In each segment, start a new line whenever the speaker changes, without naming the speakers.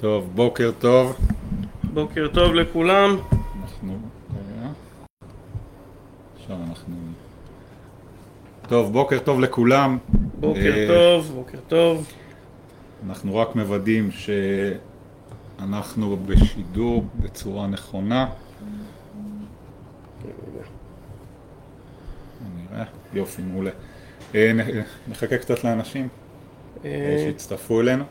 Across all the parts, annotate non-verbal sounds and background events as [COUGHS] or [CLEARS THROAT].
טוב, בוקר טוב.
בוקר טוב לכולם.
אנחנו... רגע. עכשיו אנחנו... טוב, בוקר טוב לכולם.
בוקר
אה,
טוב, בוקר טוב.
אנחנו רק מוודאים שאנחנו בשידור בצורה נכונה. נראה. יופי, מעולה. אה, נחכה קצת לאנשים אה,
אה,
שיצטרפו אלינו.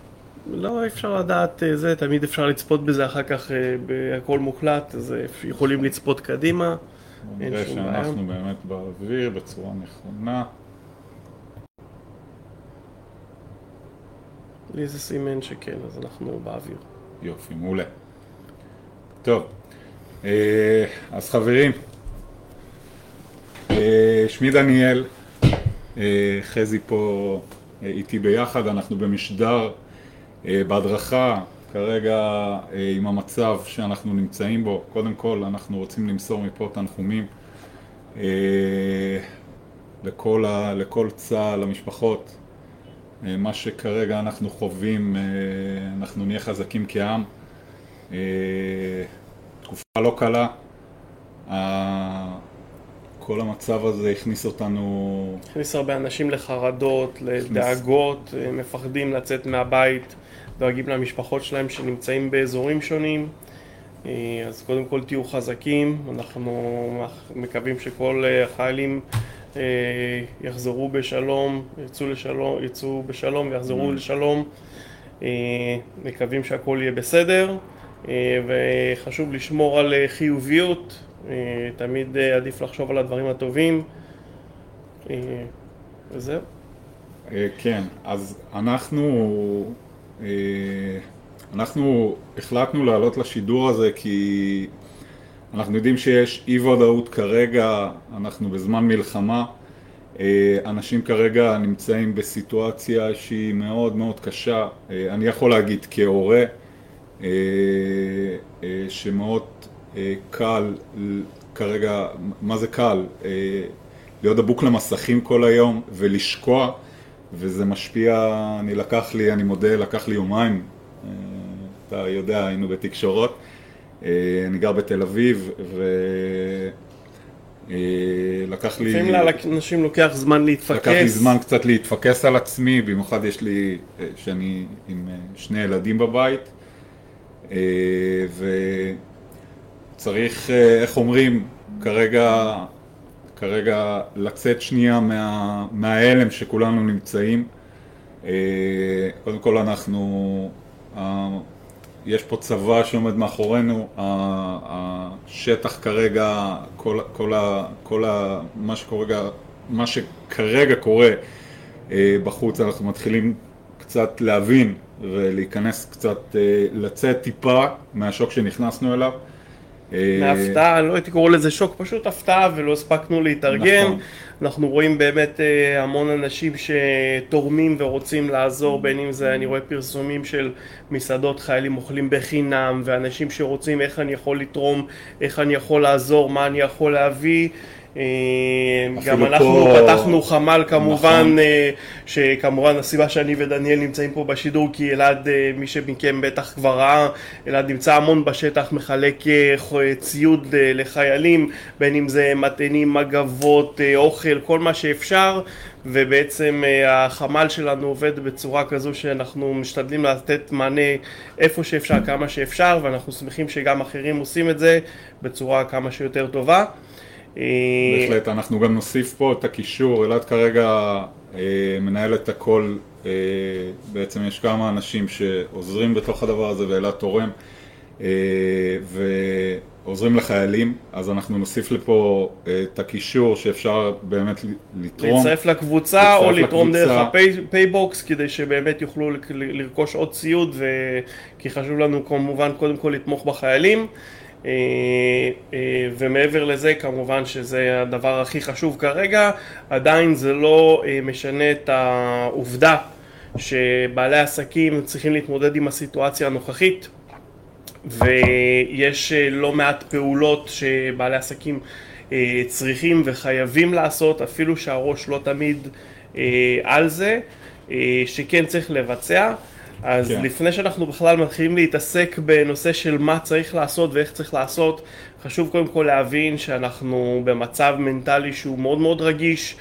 לא אפשר לדעת אה, זה, תמיד אפשר לצפות בזה אחר כך אה, בהכל מוקלט, אז אה, יכולים לצפות קדימה.
נראה
שום בעיה.
שאנחנו באמת באוויר בצורה נכונה.
לי זה סימן שכן, אז אנחנו באוויר.
יופי, מעולה. טוב, אז חברים, שמי דניאל, חזי פה איתי ביחד, אנחנו במשדר בהדרכה, כרגע אה, עם המצב שאנחנו נמצאים בו, קודם כל אנחנו רוצים למסור מפה תנחומים אה, לכל, ה, לכל צה"ל, למשפחות, אה, מה שכרגע אנחנו חווים, אה, אנחנו נהיה חזקים כעם. אה, תקופה לא קלה. כל המצב הזה הכניס אותנו,
הכניס הרבה אנשים לחרדות, לדאגות, אה, מפחדים לצאת מהבית, דואגים למשפחות שלהם שנמצאים באזורים שונים. אה, אז קודם כל תהיו חזקים, אנחנו מקווים שכל אה, החיילים אה, יחזרו בשלום, יצאו, לשלום, יצאו בשלום ויחזרו לשלום. אה, מקווים שהכל יהיה בסדר, וחשוב לשמור על חיוביות, תמיד עדיף לחשוב על הדברים הטובים. וזהו.
כן, אז אנחנו, אנחנו החלטנו לעלות לשידור הזה כי אנחנו יודעים שיש אי ודאות כרגע, אנחנו בזמן מלחמה, אה, אנשים כרגע נמצאים בסיטואציה שהיא מאוד מאוד קשה, אה, אני יכול להגיד כהורה, אה, אה, שמאוד אה, קל כרגע, מה זה קל? אה, להיות דבוק למסכים כל היום ולשקוע וזה משפיע, אני לקח לי, אני מודה, לקח לי יומיים, אה, אתה יודע, היינו בתקשורות, אה, אני גר בתל אביב ולקח לי...
לפעמים לאנשים לוקח זמן להתפקס.
לקח לי זמן קצת להתפקס על עצמי, במיוחד יש לי, אה, שאני עם אה, שני ילדים בבית, אה, וצריך, אה, איך אומרים, כרגע, כרגע לצאת שנייה מה, מההלם שכולנו נמצאים. אה, קודם כל אנחנו, יש פה צבא שעומד מאחורינו, השטח כרגע, כל, כל, ה, כל ה, מה שכרגע, מה שכרגע קורה אה, בחוץ, אנחנו מתחילים קצת להבין ולהיכנס קצת, אה, לצאת טיפה מהשוק שנכנסנו אליו. אה,
מהפתעה, לא הייתי קורא לזה שוק, פשוט הפתעה ולא הספקנו להתארגן.
נכון.
אנחנו רואים באמת אה, המון אנשים שתורמים ורוצים לעזור, בין אם זה, אני רואה פרסומים של מסעדות חיילים אוכלים בחינם, ואנשים שרוצים איך אני יכול לתרום, איך אני יכול לעזור, מה אני יכול להביא. אה, גם אנחנו
פה-
פתחנו חמ"ל כמובן,
נכון.
אה, שכמובן הסיבה שאני ודניאל נמצאים פה בשידור כי אלעד, אה, מי שמכם בטח כבר ראה, אלעד נמצא המון בשטח, מחלק ציוד לחיילים, בין אם זה מטענים, מגבות, אוכל, כל מה שאפשר, ובעצם החמ"ל שלנו עובד בצורה כזו שאנחנו משתדלים לתת מענה איפה שאפשר, כמה שאפשר, ואנחנו שמחים שגם אחרים עושים את זה בצורה כמה שיותר טובה.
בהחלט, אנחנו גם נוסיף פה את הקישור, אלעד כרגע אה, מנהל את הכל, אה, בעצם יש כמה אנשים שעוזרים בתוך הדבר הזה ואלעד תורם אה, ועוזרים לחיילים, אז אנחנו נוסיף לפה אה, את הקישור שאפשר באמת לתרום.
להצטרף לקבוצה או לתרום דרך
לקבוצה.
הפייבוקס כדי שבאמת יוכלו לרכוש עוד ציוד ו... כי חשוב לנו כמובן קודם כל לתמוך בחיילים ומעבר לזה כמובן שזה הדבר הכי חשוב כרגע עדיין זה לא אה, משנה את העובדה שבעלי עסקים צריכים להתמודד עם הסיטואציה הנוכחית ויש אה, לא מעט פעולות שבעלי עסקים אה, צריכים וחייבים לעשות, אפילו שהראש לא תמיד אה, על זה, אה, שכן צריך לבצע. אז
כן.
לפני שאנחנו בכלל מתחילים להתעסק בנושא של מה צריך לעשות ואיך צריך לעשות, חשוב קודם כל להבין שאנחנו במצב מנטלי שהוא מאוד מאוד רגיש.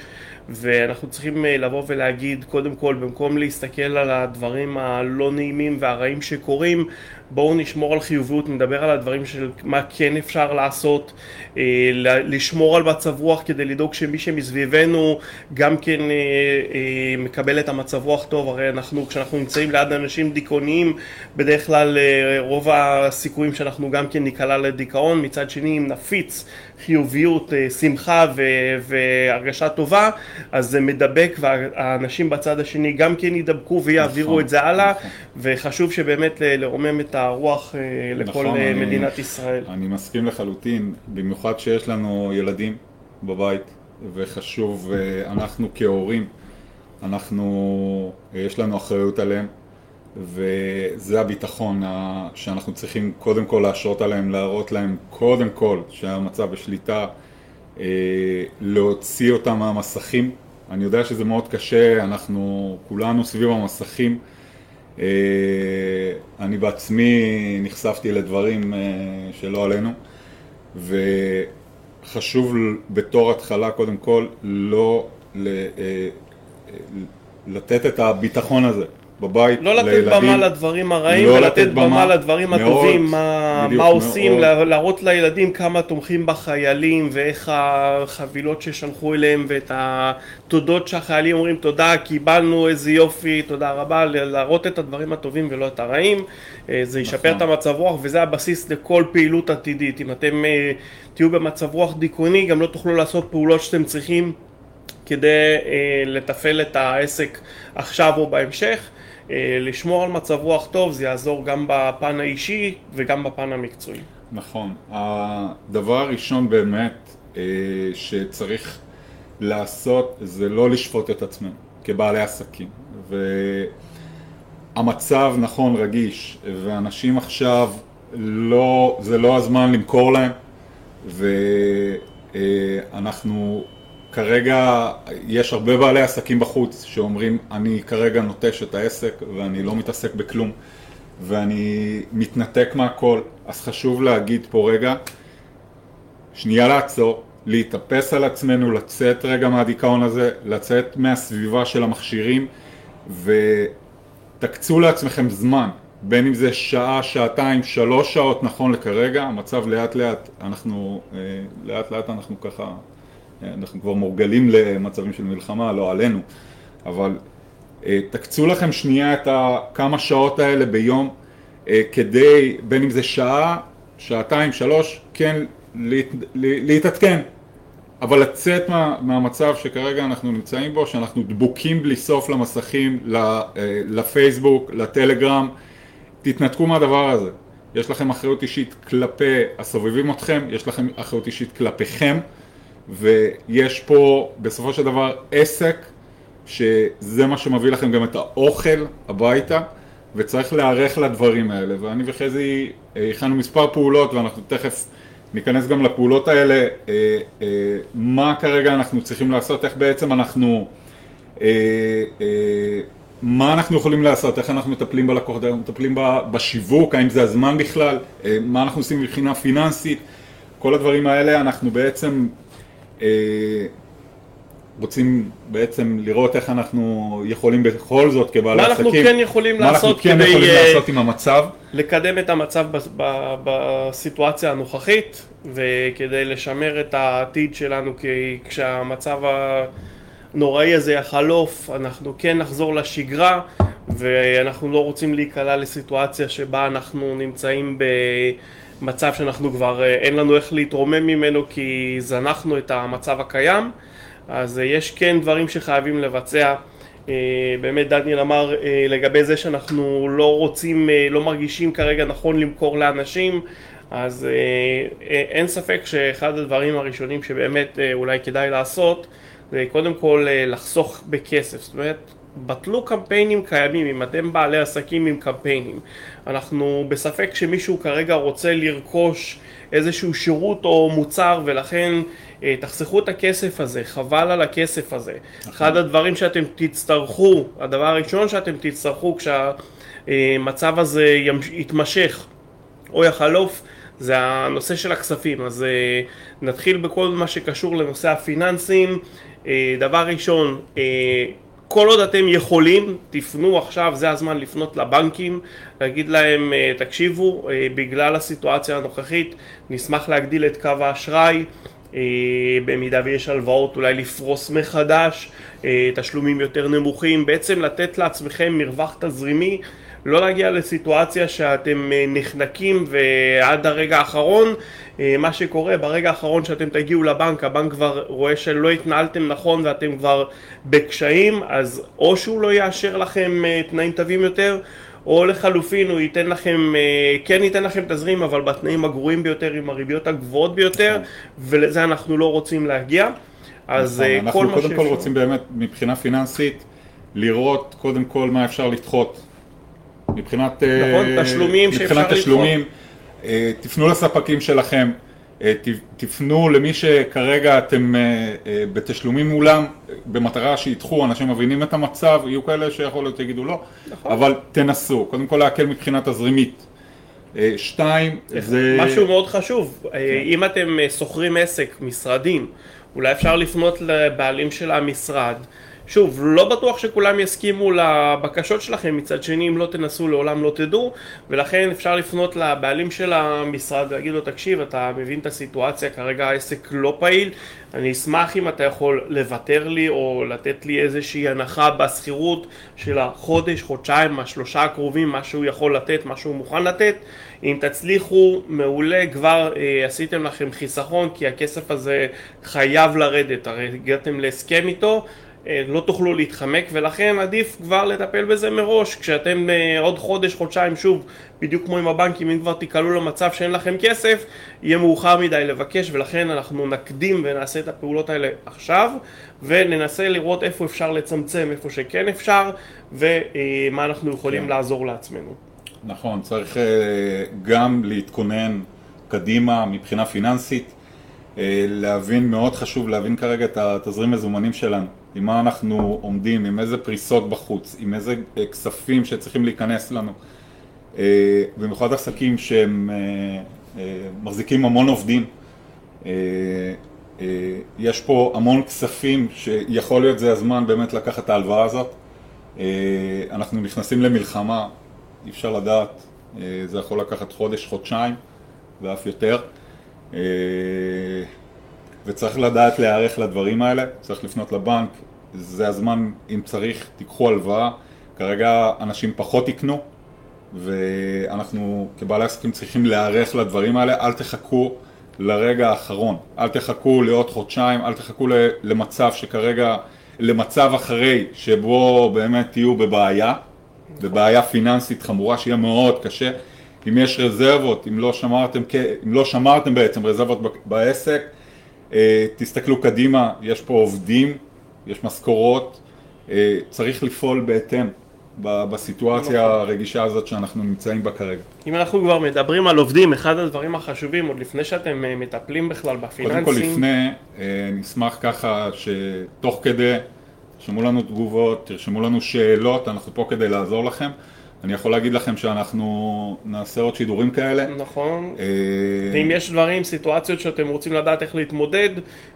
ואנחנו צריכים אה, לבוא ולהגיד, קודם כל, במקום להסתכל על הדברים הלא נעימים והרעים שקורים, בואו נשמור על חיוביות, נדבר על הדברים של מה כן אפשר לעשות, אה, לשמור על מצב רוח כדי לדאוג שמי שמסביבנו גם כן אה, מקבל את המצב רוח טוב, הרי אנחנו, כשאנחנו נמצאים ליד אנשים דיכאוניים, בדרך כלל רוב הסיכויים שאנחנו גם כן ניקלע לדיכאון, מצד שני אם נפיץ חיוביות, שמחה והרגשה טובה, אז זה מדבק והאנשים בצד השני גם כן ידבקו ויעבירו נכון, את זה הלאה, נכון. וחשוב שבאמת לרומם את הרוח אה, לכל נכון, אה, מדינת
אני,
ישראל.
אני מסכים לחלוטין, במיוחד שיש לנו ילדים בבית, וחשוב, אה, אנחנו כהורים, אנחנו, יש לנו אחריות עליהם, וזה הביטחון שאנחנו צריכים קודם כל להשרות עליהם, להראות להם קודם כל שהמצב בשליטה, להוציא אותם מהמסכים. אני יודע שזה מאוד קשה, אנחנו כולנו סביב המסכים. אה, אני בעצמי נחשפתי לדברים אה, שלא עלינו, וחשוב בתור התחלה קודם כל לא אה, לתת את הביטחון הזה בבית
לא לתת לילדים, במה לדברים הרעים, לא ולתת במה, במה לדברים מאוד, הטובים, מה, בדיוק, מה עושים, מאוד. להראות לילדים כמה תומכים בחיילים ואיך החבילות ששלחו אליהם ואת התודות שהחיילים אומרים תודה, קיבלנו איזה יופי, תודה רבה, להראות את הדברים הטובים ולא את הרעים, אה, זה ישפר נכון. את המצב רוח וזה הבסיס לכל פעילות עתידית, אם אתם אה, תהיו במצב רוח דיכאוני גם לא תוכלו לעשות פעולות שאתם צריכים כדי אה, לתפעל את העסק עכשיו או בהמשך לשמור על מצב רוח טוב זה יעזור גם בפן האישי וגם בפן המקצועי.
נכון. הדבר הראשון באמת אה, שצריך לעשות זה לא לשפוט את עצמנו כבעלי עסקים. והמצב נכון רגיש ואנשים עכשיו לא, זה לא הזמן למכור להם ואנחנו כרגע יש הרבה בעלי עסקים בחוץ שאומרים אני כרגע נוטש את העסק ואני לא מתעסק בכלום ואני מתנתק מהכל. אז חשוב להגיד פה רגע שנייה לעצור, להתאפס על עצמנו, לצאת רגע מהדיכאון הזה, לצאת מהסביבה של המכשירים ותקצו לעצמכם זמן בין אם זה שעה, שעתיים, שלוש שעות נכון לכרגע, המצב לאט לאט אנחנו, אה, לאט לאט אנחנו ככה אנחנו כבר מורגלים למצבים של מלחמה, לא עלינו, אבל אה, תקצו לכם שנייה את הכמה שעות האלה ביום אה, כדי, בין אם זה שעה, שעתיים, שלוש, כן להת, להתעדכן, אבל לצאת מה, מהמצב שכרגע אנחנו נמצאים בו, שאנחנו דבוקים בלי סוף למסכים, אה, לפייסבוק, לטלגרם, תתנתקו מהדבר הזה. יש לכם אחריות אישית כלפי הסובבים אתכם, יש לכם אחריות אישית כלפיכם. ויש פה בסופו של דבר עסק שזה מה שמביא לכם גם את האוכל הביתה וצריך להיערך לדברים האלה. ואני וחזי אה, הכנו מספר פעולות ואנחנו תכף ניכנס גם לפעולות האלה. אה, אה, מה כרגע אנחנו צריכים לעשות, איך בעצם אנחנו מה אנחנו יכולים לעשות, איך אנחנו מטפלים בלקוחות, איך אנחנו מטפלים בשיווק, האם זה הזמן בכלל, מה אנחנו עושים מבחינה פיננסית, כל הדברים האלה אנחנו בעצם רוצים בעצם לראות איך אנחנו יכולים בכל זאת כבעלי עסקים,
מה אנחנו כן יכולים
מה
לעשות
כן
כדי
יכולים אה, לעשות עם המצב,
לקדם את המצב בסיטואציה הנוכחית וכדי לשמר את העתיד שלנו כי כשהמצב הנוראי הזה יחלוף אנחנו כן נחזור לשגרה ואנחנו לא רוצים להיקלע לסיטואציה שבה אנחנו נמצאים ב... מצב שאנחנו כבר, אה, אין לנו איך להתרומם ממנו כי זנחנו את המצב הקיים, אז אה, יש כן דברים שחייבים לבצע. אה, באמת דניאל אמר לגבי זה שאנחנו לא רוצים, לא מרגישים כרגע נכון למכור לאנשים, אז אין ספק שאחד הדברים הראשונים שבאמת אולי כדאי לעשות זה קודם כל לחסוך בכסף, זאת אומרת בטלו קמפיינים קיימים, אם אתם בעלי עסקים עם קמפיינים. אנחנו בספק שמישהו כרגע רוצה לרכוש איזשהו שירות או מוצר ולכן אה, תחסכו את הכסף הזה, חבל על הכסף הזה. נכון. אחד הדברים שאתם תצטרכו, הדבר הראשון שאתם תצטרכו כשה... שהמצב הזה יתמשך או יחלוף זה הנושא של הכספים. אז נתחיל בכל מה שקשור לנושא הפיננסים. דבר ראשון, כל עוד אתם יכולים, תפנו עכשיו, זה הזמן לפנות לבנקים, להגיד להם, תקשיבו, בגלל הסיטואציה הנוכחית, נשמח להגדיל את קו האשראי. במידה ויש הלוואות אולי לפרוס מחדש, תשלומים יותר נמוכים, בעצם לתת לעצמכם מרווח תזרימי, לא להגיע לסיטואציה שאתם נחנקים ועד הרגע האחרון, מה שקורה ברגע האחרון שאתם תגיעו לבנק, הבנק כבר רואה שלא התנהלתם נכון ואתם כבר בקשיים, אז או שהוא לא יאשר לכם תנאים טובים יותר, או לחלופין הוא ייתן לכם, כן ייתן לכם תזרים אבל בתנאים הגרועים ביותר עם הריביות הגבוהות ביותר ולזה אנחנו לא רוצים להגיע.
אז כל מה שאפשר... אנחנו קודם כל רוצים באמת מבחינה פיננסית לראות קודם כל מה אפשר לדחות מבחינת
נכון, תשלומים שאפשר לדחות
תשלומים, תפנו לספקים שלכם תפנו למי שכרגע אתם בתשלומים מולם במטרה שידחו, אנשים מבינים את המצב, יהיו כאלה שיכול להיות שיגידו לא, נכון. אבל תנסו, קודם כל להקל מבחינה תזרימית. שתיים, זה...
משהו מאוד חשוב, כן. אם אתם שוכרים עסק, משרדים, אולי אפשר לפנות לבעלים של המשרד שוב, לא בטוח שכולם יסכימו לבקשות שלכם, מצד שני אם לא תנסו לעולם לא תדעו ולכן אפשר לפנות לבעלים של המשרד ולהגיד לו תקשיב אתה מבין את הסיטואציה, כרגע העסק לא פעיל אני אשמח אם אתה יכול לוותר לי או לתת לי איזושהי הנחה בשכירות של החודש, חודשיים, השלושה הקרובים, מה שהוא יכול לתת, מה שהוא מוכן לתת. אם תצליחו, מעולה, כבר אה, עשיתם לכם חיסכון כי הכסף הזה חייב לרדת, הרי הגעתם להסכם איתו לא תוכלו להתחמק ולכן עדיף כבר לטפל בזה מראש. כשאתם עוד חודש, חודשיים שוב בדיוק כמו עם הבנקים אם כבר תיקלעו למצב שאין לכם כסף יהיה מאוחר מדי לבקש ולכן אנחנו נקדים ונעשה את הפעולות האלה עכשיו וננסה לראות איפה אפשר לצמצם, איפה שכן אפשר ומה אנחנו יכולים כן. לעזור לעצמנו.
נכון, צריך גם להתכונן קדימה מבחינה פיננסית להבין, מאוד חשוב להבין כרגע את התזרים מזומנים שלנו עם מה אנחנו עומדים, עם איזה פריסות בחוץ, עם איזה כספים שצריכים להיכנס לנו. במיוחד עסקים שהם מחזיקים המון עובדים. יש פה המון כספים שיכול להיות זה הזמן באמת לקחת את ההלוואה הזאת. אנחנו נכנסים למלחמה, אי אפשר לדעת, זה יכול לקחת חודש, חודשיים ואף יותר. וצריך לדעת להיערך לדברים האלה, צריך לפנות לבנק, זה הזמן, אם צריך, תיקחו הלוואה. כרגע אנשים פחות יקנו, ואנחנו כבעלי עסקים צריכים להיערך לדברים האלה, אל תחכו לרגע האחרון, אל תחכו לעוד חודשיים, אל תחכו למצב שכרגע, למצב אחרי שבו באמת תהיו בבעיה, בבעיה פיננסית חמורה שיהיה מאוד קשה. אם יש רזרבות, אם לא שמרתם, אם לא שמרתם בעצם רזרבות בעסק, תסתכלו קדימה, יש פה עובדים יש משכורות, אה, צריך לפעול בהתאם בסיטואציה נכון. הרגישה הזאת שאנחנו נמצאים בה כרגע.
אם אנחנו כבר מדברים על עובדים, אחד הדברים החשובים, עוד לפני שאתם אה, מטפלים בכלל בפיננסים...
קודם כל לפני, אה, נשמח ככה שתוך כדי, תרשמו לנו תגובות, תרשמו לנו שאלות, אנחנו פה כדי לעזור לכם. אני יכול להגיד לכם שאנחנו נעשה עוד שידורים כאלה.
נכון. אה, ואם יש דברים, סיטואציות שאתם רוצים לדעת איך להתמודד,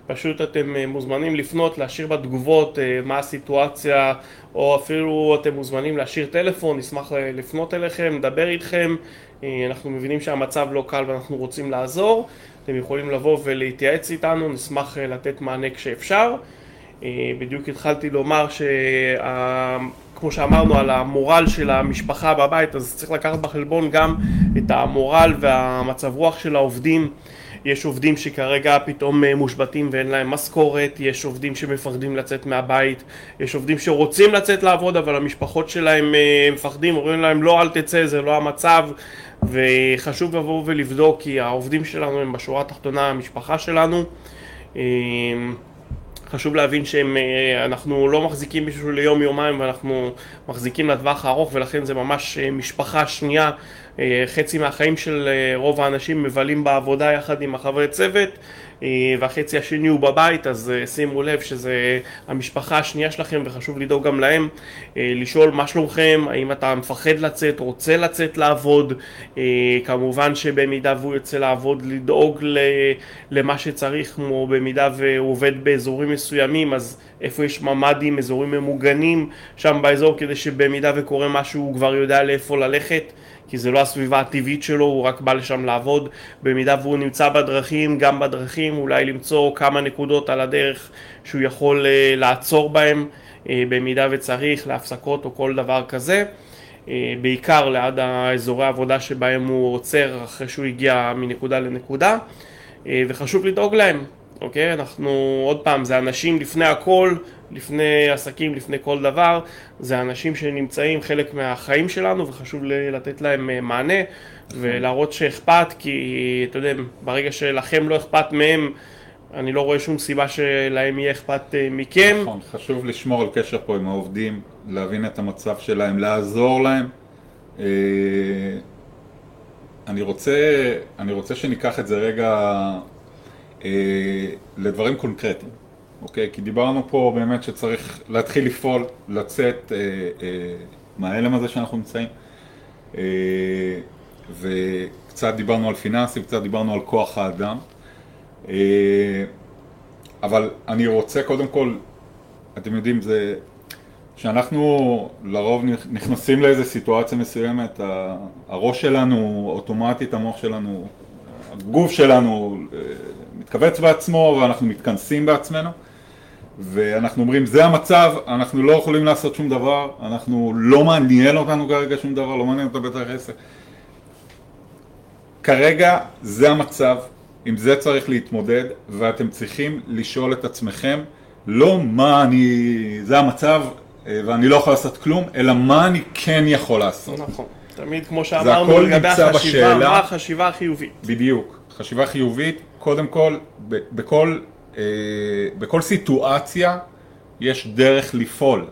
פשוט אתם אה, מוזמנים לפנות, להשאיר בתגובות אה, מה הסיטואציה, או אפילו אתם מוזמנים להשאיר טלפון, נשמח לפנות אליכם, לדבר איתכם. אנחנו מבינים שהמצב לא קל ואנחנו רוצים לעזור. אתם יכולים לבוא ולהתייעץ איתנו, נשמח לתת מענה כשאפשר. בדיוק התחלתי לומר שה... כמו שאמרנו על המורל של המשפחה בבית אז צריך לקחת בחלבון גם את המורל והמצב רוח של העובדים. יש עובדים שכרגע פתאום אה, מושבתים ואין להם משכורת, יש עובדים שמפחדים לצאת מהבית, יש עובדים שרוצים לצאת לעבוד אבל המשפחות שלהם אה, מפחדים, אומרים להם לא אל תצא זה לא המצב. וחשוב לבוא ולבדוק כי העובדים שלנו הם בשורה התחתונה המשפחה שלנו. אה, חשוב להבין שאנחנו אה, לא מחזיקים בשביל ליום יומיים ואנחנו מחזיקים לטווח הארוך ולכן זה ממש אה, משפחה שנייה אה, חצי מהחיים של רוב האנשים מבלים בעבודה יחד עם החברי צוות והחצי השני הוא בבית, אז שימו לב שזה המשפחה השנייה שלכם וחשוב לדאוג גם להם, לשאול מה שלומכם, האם אתה מפחד לצאת, רוצה לצאת לעבוד, כמובן שבמידה והוא יוצא לעבוד לדאוג למה שצריך, כמו במידה והוא עובד באזורים מסוימים, אז איפה יש ממ"דים, אזורים ממוגנים שם באזור, כדי שבמידה וקורה משהו הוא כבר יודע לאיפה ללכת. כי זה לא הסביבה הטבעית שלו, הוא רק בא לשם לעבוד. במידה והוא נמצא בדרכים, גם בדרכים, אולי למצוא כמה נקודות על הדרך שהוא יכול uh, לעצור בהם, uh, במידה וצריך, להפסקות או כל דבר כזה. uh, בעיקר ליד האזורי העבודה שבהם הוא עוצר אחרי שהוא הגיע מנקודה לנקודה, uh, וחשוב לדאוג להם. אוקיי? אנחנו, עוד פעם, זה אנשים לפני הכל, לפני עסקים, לפני כל דבר, זה אנשים שנמצאים חלק מהחיים שלנו וחשוב לתת להם אה, מענה ולהראות שאכפת, כי אתה יודע, ברגע שלכם לא אכפת מהם, אני לא רואה שום סיבה שלהם יהיה אכפת אה, מכם.
נכון, חשוב לשמור על קשר פה עם העובדים, להבין את המצב שלהם, לעזור להם. אה, אני רוצה, אני רוצה שניקח את זה רגע לדברים קונקרטיים, אוקיי? כי דיברנו פה באמת שצריך להתחיל לפעול, לצאת אה, אה, מההלם הזה שאנחנו נמצאים, אה, וקצת דיברנו על פיננסים, קצת דיברנו על כוח האדם, אה, אבל אני רוצה קודם כל, אתם יודעים, זה... כשאנחנו לרוב נכנסים לאיזה סיטואציה מסוימת, הראש שלנו, אוטומטית המוח שלנו, הגוף שלנו אה, מתכווץ בעצמו ואנחנו מתכנסים בעצמנו ואנחנו אומרים זה המצב, אנחנו לא יכולים לעשות שום דבר, אנחנו לא מעניין אותנו כרגע שום דבר, לא מעניין אותנו בטח עסק. כרגע זה המצב, עם זה צריך להתמודד ואתם צריכים לשאול את עצמכם לא מה אני, זה המצב אה, ואני לא יכול לעשות כלום, אלא מה אני כן יכול לעשות.
נכון, תמיד כמו שאמרנו לגבי החשיבה, מה החשיבה החיובית.
בדיוק, חשיבה חיובית קודם כל, בכל, בכל סיטואציה יש דרך לפעול.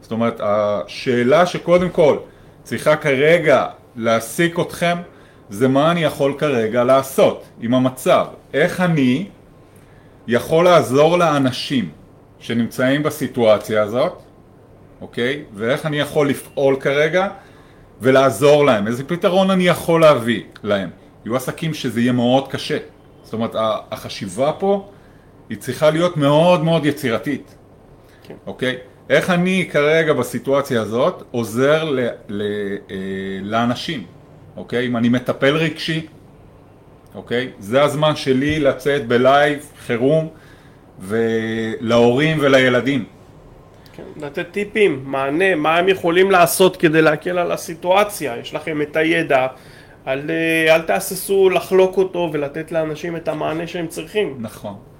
זאת אומרת, השאלה שקודם כל צריכה כרגע להעסיק אתכם זה מה אני יכול כרגע לעשות עם המצב. איך אני יכול לעזור לאנשים שנמצאים בסיטואציה הזאת, אוקיי? ואיך אני יכול לפעול כרגע ולעזור להם. איזה פתרון אני יכול להביא להם. יהיו עסקים שזה יהיה מאוד קשה. זאת אומרת, החשיבה פה היא צריכה להיות מאוד מאוד יצירתית, כן. אוקיי? איך אני כרגע בסיטואציה הזאת עוזר ל, ל, אה, לאנשים, אוקיי? אם אני מטפל רגשי, אוקיי? זה הזמן שלי לצאת בלייב חירום ולהורים ולילדים.
כן, לתת טיפים, מענה, מה הם יכולים לעשות כדי להקל על הסיטואציה, יש לכם את הידע, אל, אה, אל תהססו לחלוק אותו ולתת לאנשים את המענה שהם צריכים.
נכון.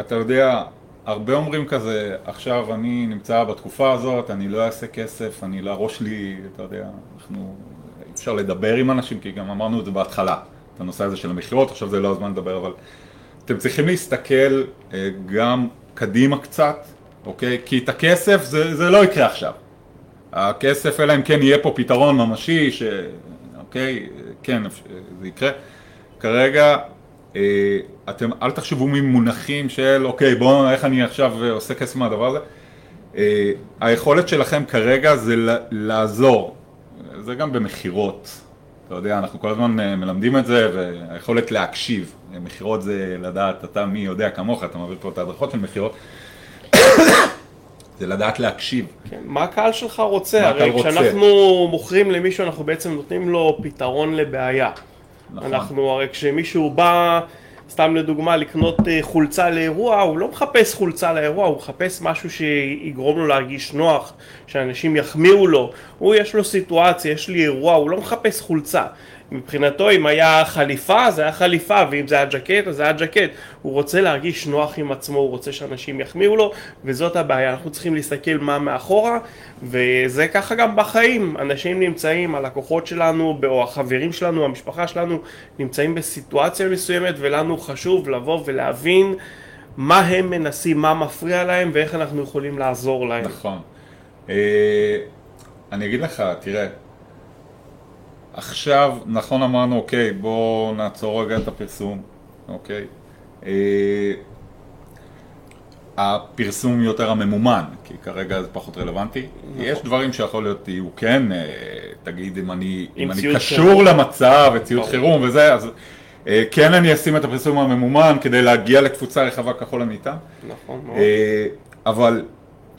אתה יודע, הרבה אומרים כזה, עכשיו אני נמצא בתקופה הזאת, אני לא אעשה כסף, אני לא, הראש לי, אתה יודע, אנחנו, אי אפשר לדבר עם אנשים, כי גם אמרנו את זה בהתחלה, את הנושא הזה של המכירות, עכשיו זה לא הזמן לדבר, אבל אתם צריכים להסתכל uh, גם קדימה קצת, אוקיי? כי את הכסף זה, זה לא יקרה עכשיו. הכסף, אלא אם כן יהיה פה פתרון ממשי, ש... אוקיי, כן, זה יקרה. כרגע, אה, אתם אל תחשבו ממונחים של, אוקיי, בואו, איך אני עכשיו עושה כסף מהדבר הזה. אה, היכולת שלכם כרגע זה לעזור, זה גם במכירות. אתה יודע, אנחנו כל הזמן אה, מלמדים את זה, והיכולת להקשיב. מכירות זה לדעת, אתה מי יודע כמוך, אתה מעביר פה את ההדרכות של מכירות. זה לדעת להקשיב.
כן, מה הקהל שלך רוצה? הרי רוצה? כשאנחנו מוכרים למישהו אנחנו בעצם נותנים לו פתרון לבעיה. נכון. אנחנו הרי כשמישהו בא, סתם לדוגמה, לקנות אה, חולצה לאירוע, הוא לא מחפש חולצה לאירוע, הוא מחפש משהו שיגרום לו להרגיש נוח, שאנשים יחמיאו לו. הוא יש לו סיטואציה, יש לי אירוע, הוא לא מחפש חולצה. מבחינתו אם היה חליפה זה היה חליפה ואם זה היה ג'קט אז זה היה ג'קט הוא רוצה להרגיש נוח עם עצמו, הוא רוצה שאנשים יחמיאו לו וזאת הבעיה, אנחנו צריכים להסתכל מה מאחורה וזה ככה גם בחיים, אנשים נמצאים, הלקוחות שלנו או החברים שלנו, המשפחה שלנו נמצאים בסיטואציה מסוימת ולנו חשוב לבוא ולהבין מה הם מנסים, מה מפריע להם ואיך אנחנו יכולים לעזור להם.
נכון. אה, אני אגיד לך, תראה עכשיו, נכון אמרנו, אוקיי, בואו נעצור רגע את הפרסום, אוקיי? אה, הפרסום יותר הממומן, כי כרגע זה פחות רלוונטי.
נכון.
יש דברים שיכול להיות יהיו כן, אה, תגיד אם אני, אם אני קשור
חירום.
למצב וציוד. חירום וזה, אז אה, כן אני אשים את הפרסום הממומן כדי להגיע לתפוצה רחבה ככל הניתן.
נכון מאוד.
אה, אבל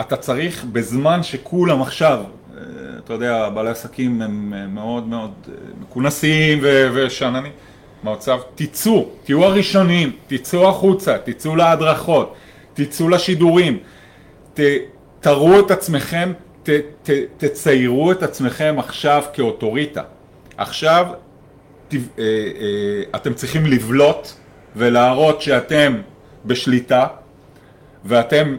אתה צריך בזמן שכולם עכשיו, אתה יודע, בעלי עסקים הם מאוד מאוד אה, מכונסים ושאננים מהמצב, תצאו, תהיו הראשונים, תצאו החוצה, תצאו להדרכות, תצאו לשידורים, ת, תראו את עצמכם, ת, ת, תציירו את עצמכם עכשיו כאוטוריטה. עכשיו ת, אה, אה, אתם צריכים לבלוט ולהראות שאתם בשליטה ואתם,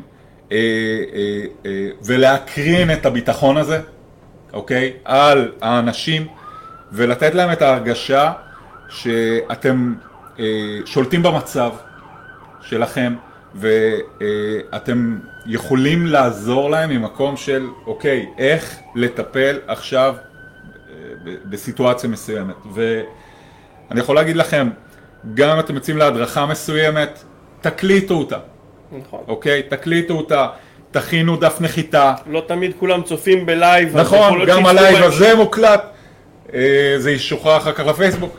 ולהקרין את הביטחון הזה, אוקיי? על האנשים, ולתת להם את ההרגשה שאתם אה, שולטים במצב שלכם, ואתם יכולים לעזור להם ממקום של, אוקיי, איך לטפל עכשיו אה, בסיטואציה מסוימת. ואני יכול להגיד לכם, גם אם אתם יוצאים להדרכה מסוימת, תקליטו אותה.
נכון.
אוקיי? תקליטו אותה, תכינו דף נחיתה.
לא תמיד כולם צופים ב live.
נכון, גם ה
live.
הזה מוקלט, אה, זה ישוחרר אחר כך לפייסבוק,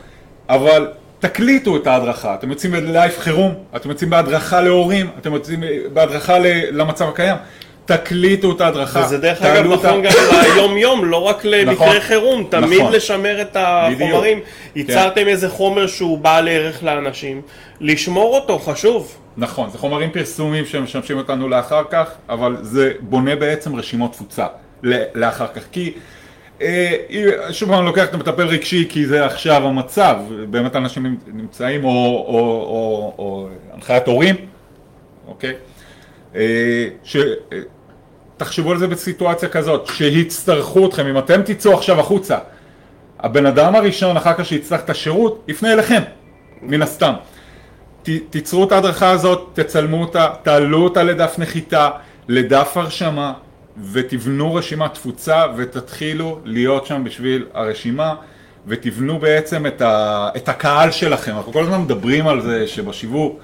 אבל תקליטו את ההדרכה. אתם יוצאים בלייב חירום, אתם יוצאים בהדרכה להורים, אתם יוצאים בהדרכה למצב הקיים. תקליטו את ההדרכה,
וזה דרך אגב
תעלו אותה.
נכון גם ליום יום, לא רק למקרה [LAUGHS]
נכון.
חירום, תמיד
נכון.
לשמר את החומרים.
בדיוק.
ייצרתם איזה חומר שהוא בעל ערך לאנשים, לשמור אותו חשוב.
נכון, זה חומרים פרסומיים שמשמשים אותנו לאחר כך, אבל זה בונה בעצם רשימות תפוצה לאחר כך. כי אה, שוב פעם אני לוקח את המטפל רגשי כי זה עכשיו המצב, באמת אנשים נמצאים, או, או, או, או הנחיית הורים, אוקיי? אה, ש... תחשבו על זה בסיטואציה כזאת, שהצטרכו אתכם, אם אתם תצאו עכשיו החוצה, הבן אדם הראשון אחר כך שיצטרך את השירות, יפנה אליכם, מן הסתם. ת, תיצרו את ההדרכה הזאת, תצלמו אותה, תעלו אותה לדף נחיתה, לדף הרשמה, ותבנו רשימת תפוצה, ותתחילו להיות שם בשביל הרשימה, ותבנו בעצם את, ה, את הקהל שלכם. אנחנו כל הזמן מדברים על זה שבשיווק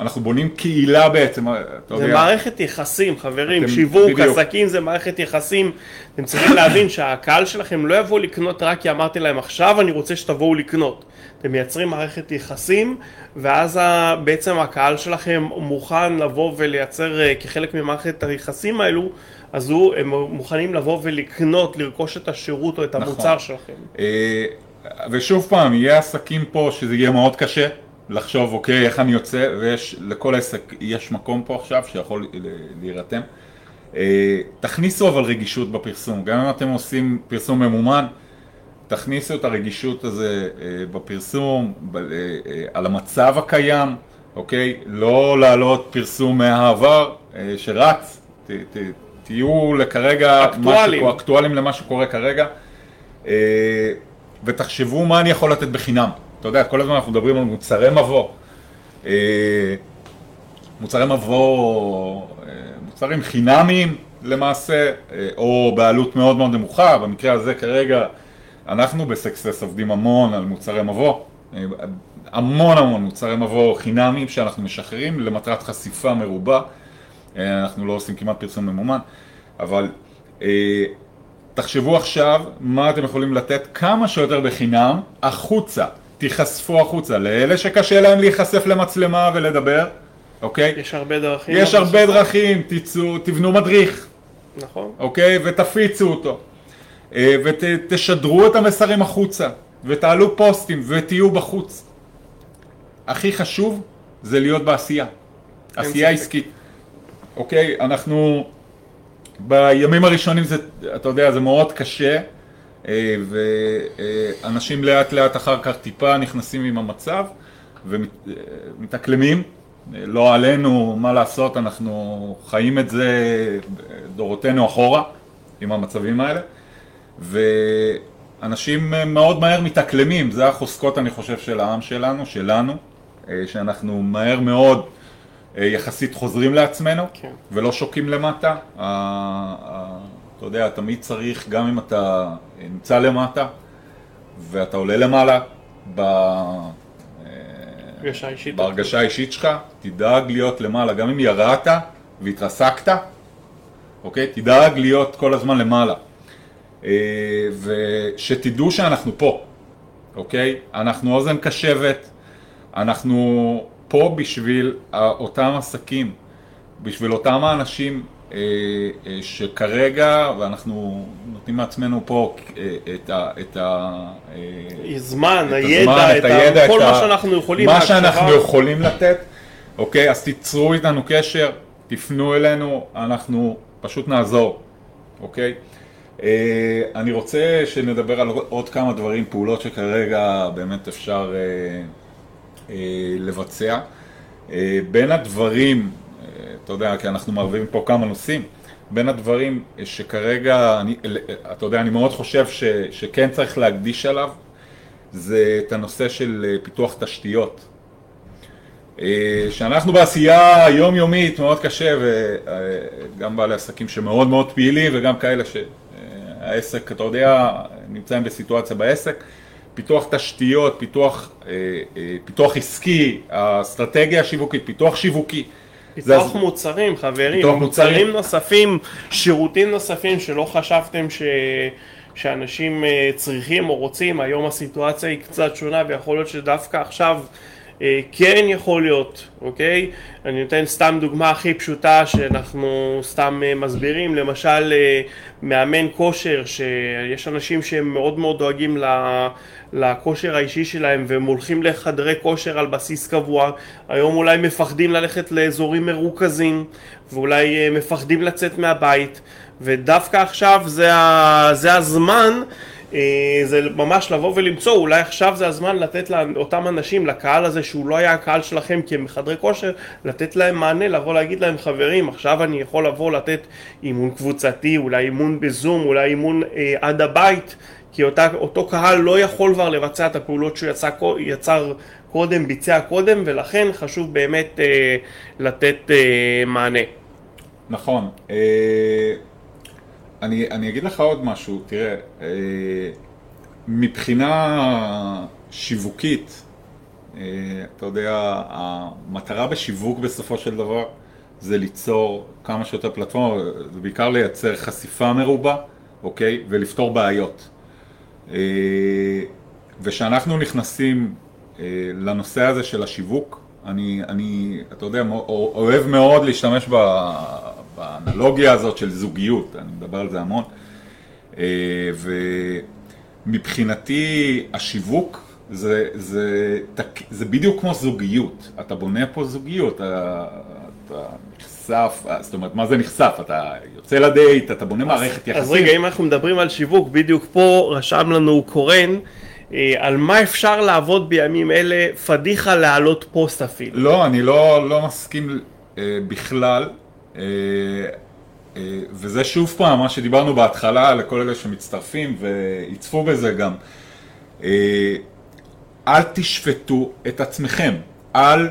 אנחנו בונים קהילה בעצם, אתה
זה. מערכת יחסים, חברים,
אתם-
שיווק,
בדיוק.
עסקים זה מערכת יחסים. אתם צריכים להבין שהקהל שלכם לא יבוא לקנות רק כי אמרתי להם עכשיו אני רוצה שתבואו לקנות. אתם מייצרים מערכת יחסים, ואז בעצם הקהל שלכם מוכן לבוא ולייצר אה, כחלק ממערכת היחסים האלו, אז הוא, הם מוכנים לבוא ולקנות, לרכוש את השירות או את
נכון.
המוצר שלכם.
אה, ושוב פעם, יהיה עסקים פה שזה יהיה מאוד קשה לחשוב, אוקיי, איך אני יוצא, ויש, לכל עסק יש מקום פה עכשיו שיכול להירתם. אה, תכניסו אבל רגישות בפרסום, גם אם אתם עושים פרסום ממומן, תכניסו את הרגישות הזה אה, בפרסום, אה, על המצב הקיים, אוקיי? לא להעלות פרסום מהעבר שרץ, ת, ת, תהיו לכרגע
אקטואליים.
משהו, אקטואליים למה שקורה כרגע, ותחשבו מה אני יכול לתת בחינם. אתה יודע, כל הזמן אנחנו מדברים על מוצרי מבוא. אה, מוצרי מבוא, אה, מוצרים חינמיים למעשה, אה, או בעלות מאוד מאוד נמוכה, במקרה הזה כרגע אנחנו בסקסס עובדים המון על מוצרי מבוא, המון המון מוצרי מבוא חינמיים שאנחנו משחררים למטרת חשיפה מרובה, אנחנו לא עושים כמעט פרסום ממומן, אבל תחשבו עכשיו מה אתם יכולים לתת כמה שיותר בחינם החוצה, תיחשפו החוצה, לאלה שקשה להם להיחשף למצלמה ולדבר, אוקיי?
יש הרבה דרכים.
יש הרבה דרכים, תצאו, תבנו מדריך,
נכון.
אוקיי? ותפיצו אותו. ותשדרו את המסרים החוצה, ותעלו פוסטים, ותהיו בחוץ. הכי חשוב זה להיות בעשייה. עשייה. עסקית. אוקיי? אנחנו... בימים הראשונים זה, אתה יודע, זה מאוד קשה, אה, ואנשים לאט לאט אחר כך טיפה נכנסים עם המצב ומתאקלמים. לא עלינו, מה לעשות, אנחנו חיים את זה דורותינו אחורה עם המצבים האלה. ואנשים מאוד מהר מתאקלמים, זה החוזקות אני חושב של העם שלנו, שלנו, אה, שאנחנו מהר מאוד אה, יחסית חוזרים לעצמנו
כן.
ולא שוקים למטה. אתה יודע, תמיד צריך, גם אם אתה נמצא למטה ואתה עולה למעלה, ב... אה,
הרגשה אישית.
בהרגשה האישית שלך, תדאג להיות למעלה, גם אם ירדת והתרסקת, אוקיי? תדאג להיות כל הזמן למעלה. אה, ושתדעו שאנחנו פה, אוקיי? אנחנו אוזן קשבת, אנחנו פה בשביל אותם עסקים, בשביל אותם האנשים אה, אה, שכרגע, ואנחנו נותנים מעצמנו פה אה, את ה... את ה
זמן, את הידע, הזמן, את, את הידע, כל את מה שאנחנו יכולים.
מה שאנחנו יכולים לתת, אוקיי? אז תיצרו איתנו קשר, תפנו אלינו, אנחנו פשוט נעזור, אוקיי? אני רוצה שנדבר על עוד כמה דברים, פעולות שכרגע באמת אפשר לבצע. בין הדברים אתה יודע, כי אנחנו מערבים פה כמה נושאים. בין הדברים שכרגע, אני, אתה יודע, אני מאוד חושב ש, שכן צריך להקדיש עליו, זה את הנושא של אה, פיתוח תשתיות. אה, שאנחנו בעשייה יומיומית מאוד קשה, וגם בעלי עסקים שמאוד מאוד פעילים וגם כאלה שהעסק, אתה יודע, נמצאים בסיטואציה בעסק. פיתוח תשתיות, פיתוח, אה, פיתוח עסקי, אסטרטגיה שיווקית, פיתוח שיווקי.
פיתוח מוצרים, חברים, פיתוח מוצרים. נוספים, שירותים נוספים שלא חשבתם ש... שאנשים אה, צריכים או רוצים, היום הסיטואציה היא קצת שונה ויכול להיות שדווקא עכשיו אה, כן יכול להיות, אוקיי? אני נותן סתם דוגמה הכי פשוטה שאנחנו סתם אה, מסבירים, למשל מאמן כושר, שיש אנשים שהם מאוד מאוד דואגים לכושר האישי שלהם והם הולכים לחדרי כושר על בסיס קבוע, היום אולי מפחדים ללכת לאזורים מרוכזים ואולי אה, מפחדים לצאת מהבית. ודווקא עכשיו זה, ה, זה הזמן אה, זה ממש לבוא ולמצוא, אולי עכשיו זה הזמן לתת לאותם אנשים, לקהל הזה שהוא לא היה הקהל שלכם כי הם בחדרי כושר, לתת להם מענה, לבוא להגיד להם חברים, עכשיו אני יכול לבוא לתת אימון קבוצתי, אולי אימון בזום, אולי אימון אה, עד הבית כי אותה, אותו קהל לא יכול כבר לבצע את הפעולות שהוא יצא, יצר קודם, ביצע קודם, ולכן חשוב באמת אה, לתת אה, מענה.
נכון. אה, אני, אני אגיד לך עוד משהו, תראה, אה, מבחינה שיווקית, אה, אתה יודע, המטרה בשיווק בסופו של דבר זה ליצור כמה שיותר פלטפורמה, זה בעיקר לייצר חשיפה מרובה, אוקיי? ולפתור בעיות. אה, וכשאנחנו נכנסים אה, לנושא הזה של השיווק, אני, אני, אתה יודע, אוהב מאוד להשתמש באנלוגיה הזאת של זוגיות, אני מדבר על זה המון, אה, ומבחינתי השיווק זה, זה, זה בדיוק כמו זוגיות, אתה בונה פה זוגיות, אתה, אתה נחשף, זאת אומרת, מה זה נחשף? אתה יוצא לדייט, אתה בונה מערכת יחסים.
אז רגע, אם אנחנו מדברים על שיווק, בדיוק פה רשם לנו קורן. אה, על מה אפשר לעבוד בימים אלה, פדיחה להעלות פוסט אפילו.
לא, אני לא, לא מסכים אה, בכלל, אה, אה, וזה שוב פעם מה שדיברנו בהתחלה לכל אלה שמצטרפים ויצפו בזה גם. אה, אל תשפטו את עצמכם, אל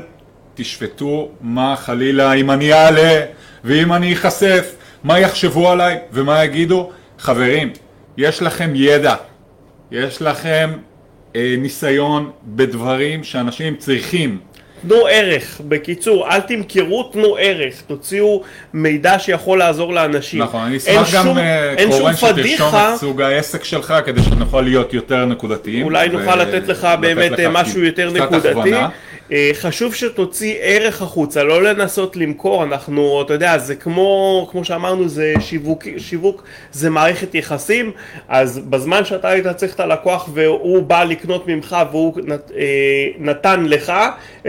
תשפטו מה חלילה אם אני אעלה ואם אני אחשף, מה יחשבו עליי ומה יגידו. חברים, יש לכם ידע, יש לכם אה, ניסיון בדברים שאנשים צריכים.
תנו ערך, בקיצור, אל תמכרו, תנו ערך, תוציאו מידע שיכול לעזור לאנשים.
נכון, אני אשמח גם אה, קורן שתרשום את סוג העסק שלך כדי שנוכל להיות יותר נקודתיים.
אולי נוכל לתת לך באמת לך משהו יותר נקודתי. הכוונה. אה, חשוב שתוציא ערך החוצה, לא לנסות למכור, אנחנו, אתה יודע, זה כמו, כמו שאמרנו, זה שיווק, שיווק זה מערכת יחסים, אז בזמן שאתה היית צריך את הלקוח והוא בא לקנות ממך והוא נת, אה, נתן לך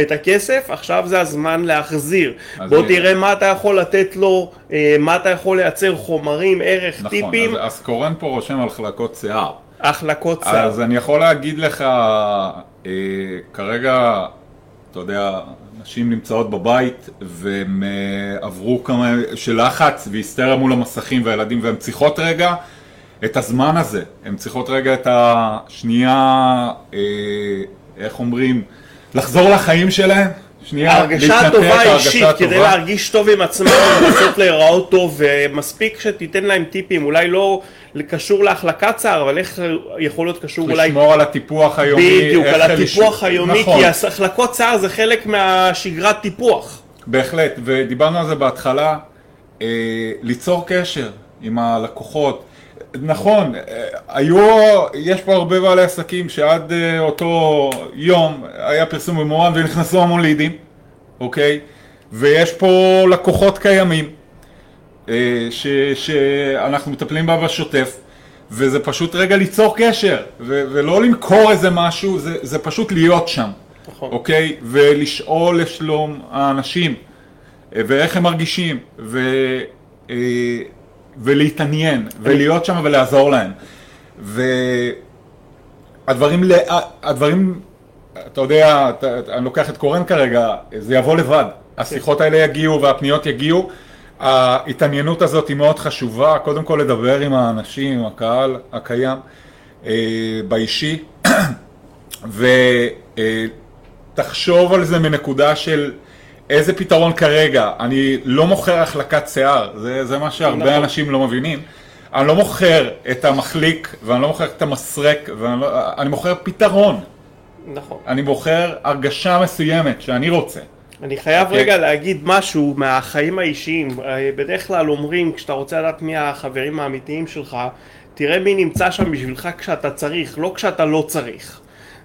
את הכסף, עכשיו זה הזמן להחזיר. בוא תראה מה אתה יכול לתת לו, אה, מה אתה יכול לייצר חומרים, ערך,
נכון,
טיפים.
נכון, אז, אז קורן פה רושם על חלקות שיער.
החלקות שיער.
אז אני יכול להגיד לך, אה, כרגע אתה יודע, נשים נמצאות בבית והם אה, עברו כמה של לחץ והיסטריה מול המסכים והילדים והן צריכות רגע את הזמן הזה, הן צריכות רגע את השנייה, אה, איך אומרים, לחזור לחיים שלהן, שנייה, להתנתק,
הטובה
ההרגשה
האישית, כדי.
להרגיש
להרגיש טוב עם עצמם, [COUGHS] לנסות להיראות טוב, ומספיק שתיתן להם טיפים, אולי לא קשור להחלקת שיער, אבל איך יכול להיות קשור אולי
לשמור על הטיפוח היומי.
בדיוק, על הטיפוח
לש-
היומי,
נכון.
כי החלקות שיער זה חלק מהשגרת טיפוח.
בהחלט, ודיברנו על זה בהתחלה, אה, ליצור קשר עם הלקוחות. נכון, אה, היו, יש פה הרבה בעלי עסקים שעד אה, אותו יום היה פרסום במורן ונכנסו המון לידים, אוקיי? ויש פה לקוחות קיימים ש, שאנחנו מטפלים בה בשוטף, וזה פשוט רגע ליצור קשר, ו, ולא למכור איזה משהו, זה, זה פשוט להיות שם.
נכון.
אוקיי? ולשאול לשלום האנשים, אה, ואיך הם מרגישים, ו, אה, ולהתעניין, ולהיות שם ולעזור להם. והדברים, הדברים, אתה יודע, אתה, אני לוקח את קורן כרגע, זה יבוא לבד. השיחות האלה יגיעו והפניות יגיעו. ההתעניינות הזאת היא מאוד חשובה, קודם כל לדבר עם האנשים, עם הקהל הקיים, אה, באישי, [CLEARS THROAT] ותחשוב על זה מנקודה של איזה פתרון כרגע. אני לא מוכר החלקת שיער, זה, זה מה שהרבה
נכון.
אנשים לא מבינים. אני לא מוכר את המחליק, ואני לא מוכר את המסרק, ואני לא, אני מוכר פתרון.
נכון.
אני מוכר הרגשה מסוימת שאני רוצה.
אני חייב
אוקיי.
רגע להגיד משהו מהחיים האישיים. אה, בדרך כלל אומרים, כשאתה רוצה לדעת מי החברים האמיתיים שלך, תראה מי נמצא שם בשבילך כשאתה צריך, לא כשאתה לא צריך.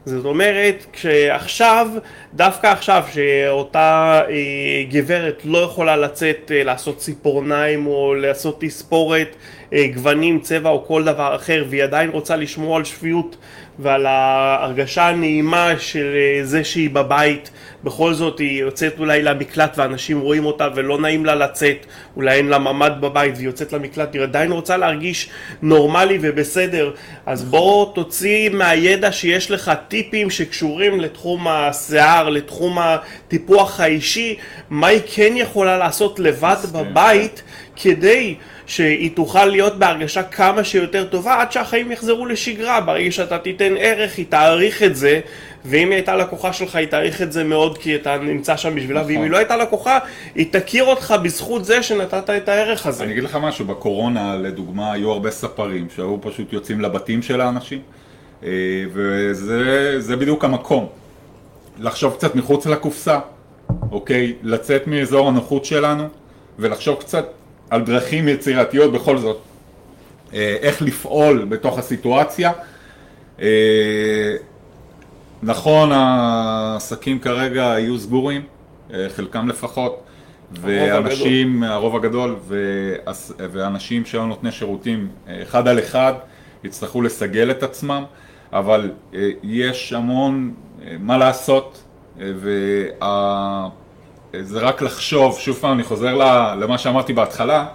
זאת אומרת, כשעכשיו, דווקא עכשיו, שאותה אה, גברת לא יכולה לצאת אה, לעשות ציפורניים או לעשות תספורת, אה, גוונים, צבע או כל דבר אחר, והיא עדיין רוצה לשמור על שפיות ועל ההרגשה הנעימה של אה, זה שהיא בבית, בכל זאת היא יוצאת אולי למקלט ואנשים רואים אותה ולא נעים לה לצאת, אולי אין לה ממ"ד בבית והיא יוצאת למקלט, היא עדיין רוצה להרגיש נורמלי ובסדר, אז בוא תוציא מהידע שיש לך טיפים שקשורים לתחום השיער, לתחום הטיפוח האישי, מה היא כן יכולה לעשות לבד בבית כדי שהיא תוכל להיות בהרגשה כמה שיותר טובה עד שהחיים יחזרו לשגרה. ברגע שאתה תיתן ערך, היא תעריך את זה, ואם היא הייתה לקוחה שלך, היא תעריך את זה מאוד כי אתה נמצא שם בשבילה, ואם
נכון.
היא לא הייתה לקוחה, היא תכיר אותך בזכות זה שנתת את הערך הזה.
אני אגיד לך משהו, בקורונה לדוגמה היו הרבה ספרים שהיו פשוט יוצאים לבתים של האנשים אה, וזה זה בדיוק המקום. לחשוב קצת מחוץ לקופסה, אוקיי? לצאת מאזור הנוחות שלנו ולחשוב קצת על דרכים יצירתיות בכל זאת. אה, איך לפעול בתוך הסיטואציה. אה, נכון, העסקים כרגע היו סגורים, אה, חלקם לפחות, ואנשים, הרוב הגדול, ואנשים שהיו נותני שירותים אחד על אחד, יצטרכו לסגל את עצמם, אבל יש המון מה לעשות, וה... זה רק לחשוב, שוב פעם אני חוזר למה שאמרתי בהתחלה,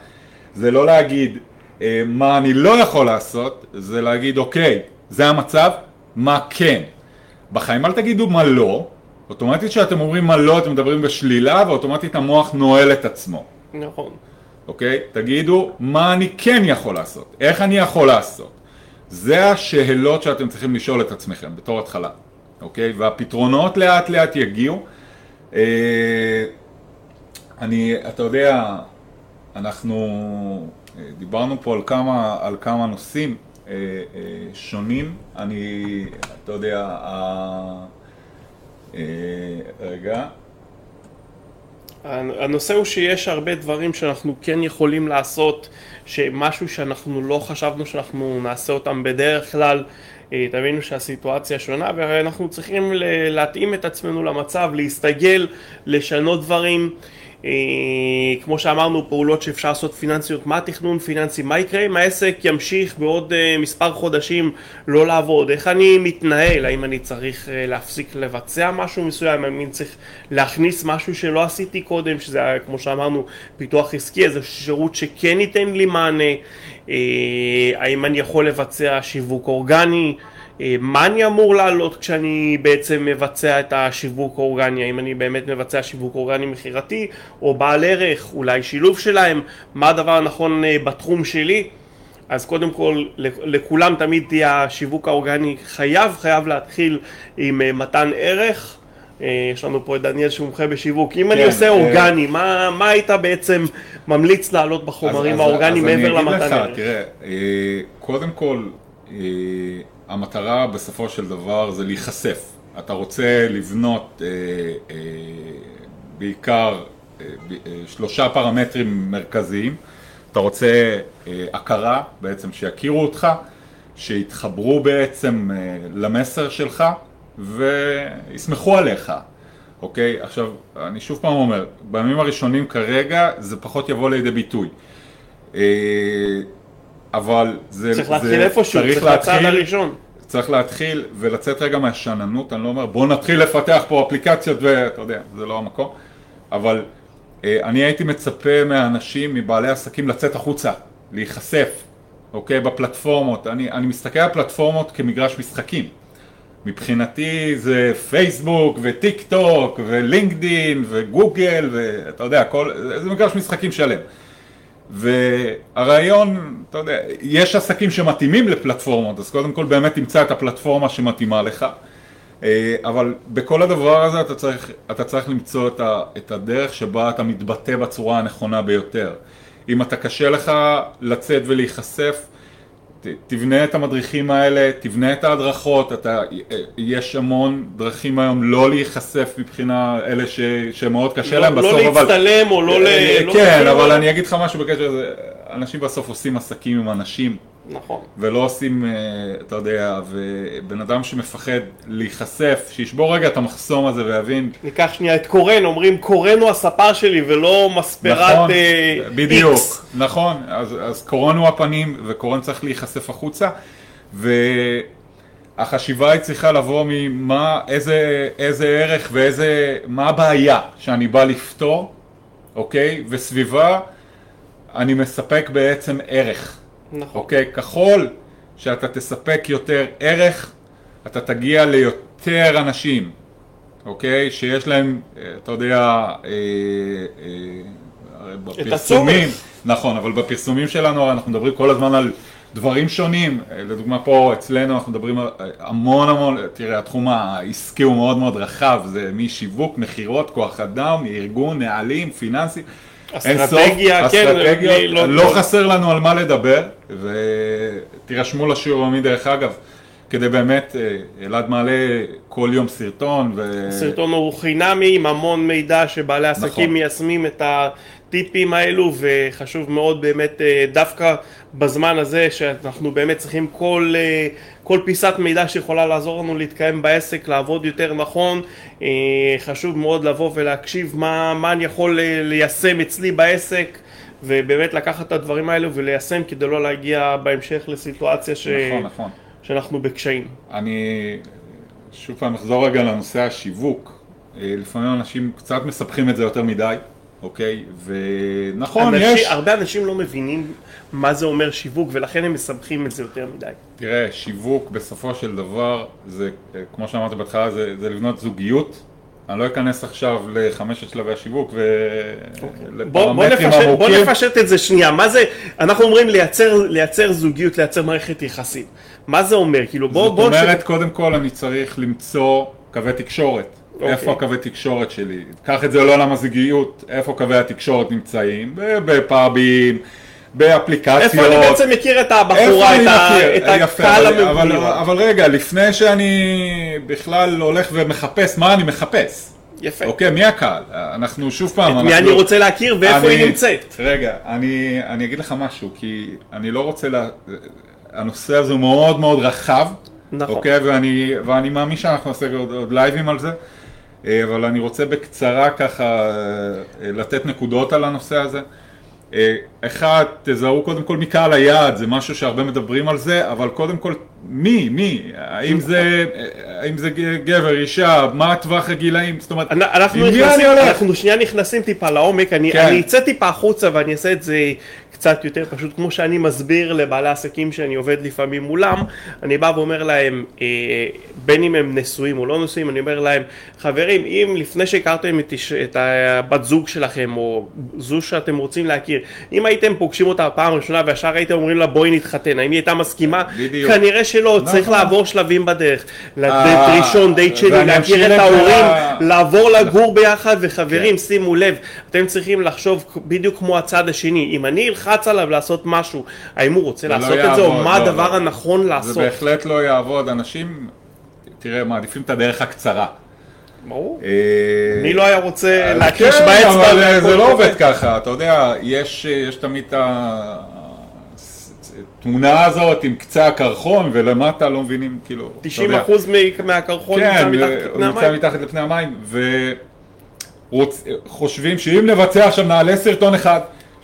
זה לא להגיד אה, מה אני לא יכול לעשות, זה להגיד אוקיי, זה המצב, מה כן. בחיים אל תגידו מה לא, אוטומטית כשאתם אומרים מה לא אתם מדברים בשלילה ואוטומטית המוח נועל את עצמו,
נכון.
אוקיי? תגידו מה אני כן יכול לעשות, איך אני יכול לעשות. זה השאלות שאתם צריכים לשאול את עצמכם בתור התחלה, אוקיי? והפתרונות לאט לאט יגיעו. אה, אני, אתה יודע, אנחנו אה, דיברנו פה על כמה, על כמה נושאים אה, שונים. אני, אתה יודע, רגע,
הנושא הוא שיש הרבה דברים שאנחנו כן יכולים לעשות, שמשהו שאנחנו לא חשבנו שאנחנו נעשה אותם בדרך כלל, תבינו שהסיטואציה שונה ואנחנו צריכים להתאים את עצמנו למצב, להסתגל, לשנות דברים. אה, כמו שאמרנו, פעולות שאפשר לעשות פיננסיות, מה התכנון פיננסי, מה יקרה אם העסק ימשיך בעוד אה, מספר חודשים לא לעבוד, איך אני מתנהל, האם אני צריך אה, להפסיק לבצע משהו מסוים, האם אני צריך להכניס משהו שלא עשיתי קודם, שזה היה, כמו שאמרנו, פיתוח עסקי, איזה שירות שכן ייתן לי מענה, אה, האם אני יכול לבצע שיווק אורגני, אה, מה אני אמור לעלות כשאני בעצם מבצע את השיווק האורגני, האם אני באמת מבצע שיווק אורגני מכירתי או בעל ערך, אולי שילוב שלהם, מה הדבר הנכון אה, בתחום שלי. אז קודם כל, לכולם תמיד תהיה השיווק האורגני חייב, חייב להתחיל עם אה, מתן ערך, אה, יש לנו פה את דניאל שמומחה בשיווק. אם
כן,
אני עושה
אה,
אורגני, מה, מה היית בעצם ממליץ לעלות בחומרים האורגניים מעבר למתן
אז אני? אגיד לך, תראה, אה, קודם כל, אה, המטרה בסופו של דבר זה להיחשף. אתה רוצה לבנות אה, אה, בעיקר אה, אה, שלושה פרמטרים מרכזיים. אתה רוצה אה, הכרה, בעצם שיכירו אותך, שיתחברו בעצם אה, למסר שלך ויסמכו עליך. אוקיי? עכשיו, אני שוב פעם אומר, בימים הראשונים כרגע זה פחות יבוא לידי ביטוי. אה, אבל זה...
צריך
זה-
להתחיל איפשהו, צריך הצעד הראשון.
צריך להתחיל ולצאת רגע מהשאננות, אני לא אומר בוא נתחיל לפתח פה אפליקציות ואתה יודע, זה לא המקום, אבל אה, אני הייתי מצפה מהאנשים, מבעלי עסקים לצאת החוצה, להיחשף, אוקיי, בפלטפורמות, אני, אני מסתכל על פלטפורמות כמגרש משחקים, מבחינתי זה פייסבוק וטיק טוק ולינקדין וגוגל ואתה יודע, כל, זה מגרש משחקים שלם. והרעיון, אתה יודע, יש עסקים שמתאימים לפלטפורמות, אז קודם כל באמת תמצא את הפלטפורמה שמתאימה לך, אה, אבל בכל הדבר הזה אתה צריך, אתה צריך למצוא את, ה, את הדרך שבה אתה מתבטא בצורה הנכונה ביותר. אם אתה קשה לך לצאת ולהיחשף, ת- תבנה את המדריכים האלה, תבנה את ההדרכות, אתה, יש המון דרכים היום לא להיחשף מבחינה אלה ש, שמאוד קשה
לא-
להם
לא
בסוף, אבל...
להצטלם או לא ל...
אה,
לא
כן,
להכיר,
אבל אני אגיד לך משהו בקשר לזה, אנשים בסוף עושים עסקים עם אנשים,
נכון.
ולא עושים, אה, אתה יודע, ובן אדם שמפחד להיחשף, שישבור רגע את המחסום הזה ויבין,
ניקח שנייה את קורן, אומרים קורן הוא הספר שלי ולא מספרת
נכון,
אה,
בדיוק,
X.
נכון, אז, אז קורן הוא הפנים, וקורן צריך להיחשף החוצה, והחשיבה היא צריכה לבוא ממה, איזה, איזה ערך ואיזה, מה הבעיה שאני בא לפתור, אוקיי? וסביבה אני מספק בעצם ערך.
נכון.
אוקיי? ככל שאתה תספק יותר ערך, אתה תגיע ליותר אנשים, אוקיי? שיש להם, אה, אתה יודע, אה, אה, הרי בפרסומים. נכון, אבל בפרסומים שלנו אנחנו מדברים כל הזמן על דברים שונים, אה, לדוגמה פה אצלנו אנחנו מדברים אה, המון המון, תראה התחום העסקי הוא מאוד מאוד רחב, זה משיווק, מכירות, כוח אדם, ארגון, נהלים, פיננסי, אין סוף,
אסטרטגיה, כן,
אסטרטגיות,
בלי- לא-
לא חסר לנו על מה לדבר, ותירשמו לשיעורים דרך אגב, כדי באמת, אה, אלעד מעלה כל יום סרטון, ו...
הסרטון הוא חינמי עם המון מידע שבעלי עסקים
נכון.
מיישמים את הטיפים האלו וחשוב מאוד באמת אה, דווקא בזמן הזה שאנחנו באמת צריכים כל, אה, כל פיסת מידע שיכולה לעזור לנו להתקיים בעסק, לעבוד יותר נכון, אה, חשוב מאוד לבוא ולהקשיב מה, מה אני יכול ליישם אצלי בעסק ובאמת לקחת את הדברים האלו וליישם כדי לא להגיע בהמשך לסיטואציה ש...
נכון, נכון.
שאנחנו בקשיים.
אני שוב פעם אחזור רגע לנושא השיווק. לפעמים אנשים קצת מסבכים את זה יותר מדי, אוקיי? ונכון,
אנשים,
יש...
הרבה אנשים לא מבינים מה זה אומר שיווק ולכן הם מסבכים את זה יותר מדי.
תראה, שיווק בסופו של דבר, זה, כמו שאמרת בהתחלה, זה, זה לבנות זוגיות. אני לא אכנס עכשיו לחמשת שלבי השיווק
אוקיי. בוא, בוא,
ולפרמטרים
נפשט, את זה שנייה, מה זה, אנחנו אומרים לייצר, לייצר זוגיות, לייצר מערכת יחסים. מה זה אומר? כאילו בוא,
זאת
בוא,
אומרת, קודם כל אני צריך למצוא קווי תקשורת.
אוקיי.
איפה הקווי תקשורת שלי? קח את זה לעולם הזוגיות, איפה קווי התקשורת נמצאים? בפאבים, באפליקציות.
איפה אני בעצם מכיר את הבחורה, את, ה? את
יפה,
הקהל
אבל, אבל,
המבוגר?
אבל רגע, לפני שאני בכלל הולך ומחפש, מה אני מחפש?
יפה.
אוקיי, מי הקהל? אנחנו שוב פעם,
את מי
אנחנו-
אני רוצה להכיר ואיפה
אני-
היא נמצאת?
רגע, אני, אני אגיד לך משהו, כי אני לא רוצה, לה... הנושא הזה הוא מאוד מאוד רחב,
נכון.
אוקיי, ואני, ואני מאמין שאנחנו נעשה עוד, עוד לייבים על זה, אה, אבל אני רוצה בקצרה ככה אה, לתת נקודות על הנושא הזה. אה, אחד, תזהו קודם כל מקהל היעד, זה משהו שהרבה מדברים על זה, אבל קודם כל, מי, מי, האם זה, האם זה גבר, אישה, מה טווח הגילאים, זאת אומרת,
אנ- אנחנו נכנסים? אנחנו שנייה נכנסים טיפה לעומק, אני,
כן.
אני אצא טיפה החוצה ואני אעשה את זה קצת יותר פשוט, כמו שאני מסביר לבעלי עסקים שאני עובד לפעמים מולם, אני בא ואומר להם, אה, בין אם הם נשואים או לא נשואים, אני אומר להם, חברים, אם לפני שהכרתם את, את הבת זוג שלכם, או זו שאתם רוצים להכיר, אם הייתם פוגשים אותה פעם ראשונה וישר הייתם אומרים לה בואי נתחתן, האם היא הייתה מסכימה?
בדיוק.
כנראה שלא,
נכון.
צריך לעבור שלבים בדרך. לדייט
אה,
ראשון, דייט שני, להכיר את ההורים, לעבור לגור ביחד, וחברים,
כן.
שימו לב, אתם צריכים לחשוב בדיוק כמו הצד השני. אם אני אלחץ עליו לעשות משהו, האם הוא רוצה
זה לא
לעשות את זה, או מה
לא,
הדבר
לא.
הנכון
זה
לעשות?
בהחלט לא יעבוד, אנשים, תראה, מעדיפים את הדרך הקצרה.
ברור.
אה,
מי לא היה רוצה
אז
להקיש
כן,
באצבע?
אבל אה, זה לא? עובד ככה, אתה יודע, יש, אה, יש תמיד את התמונה הזאת עם קצה הקרחון ולמטה לא מבינים, כאילו, אתה
90
יודע.
אחוז מהקרחון נמצא
כן,
מתחת
הוא
לפני
נמצא
המים.
מתחת לפני המים, וחושבים שאם נבצע עכשיו נעלה סרטון אחד,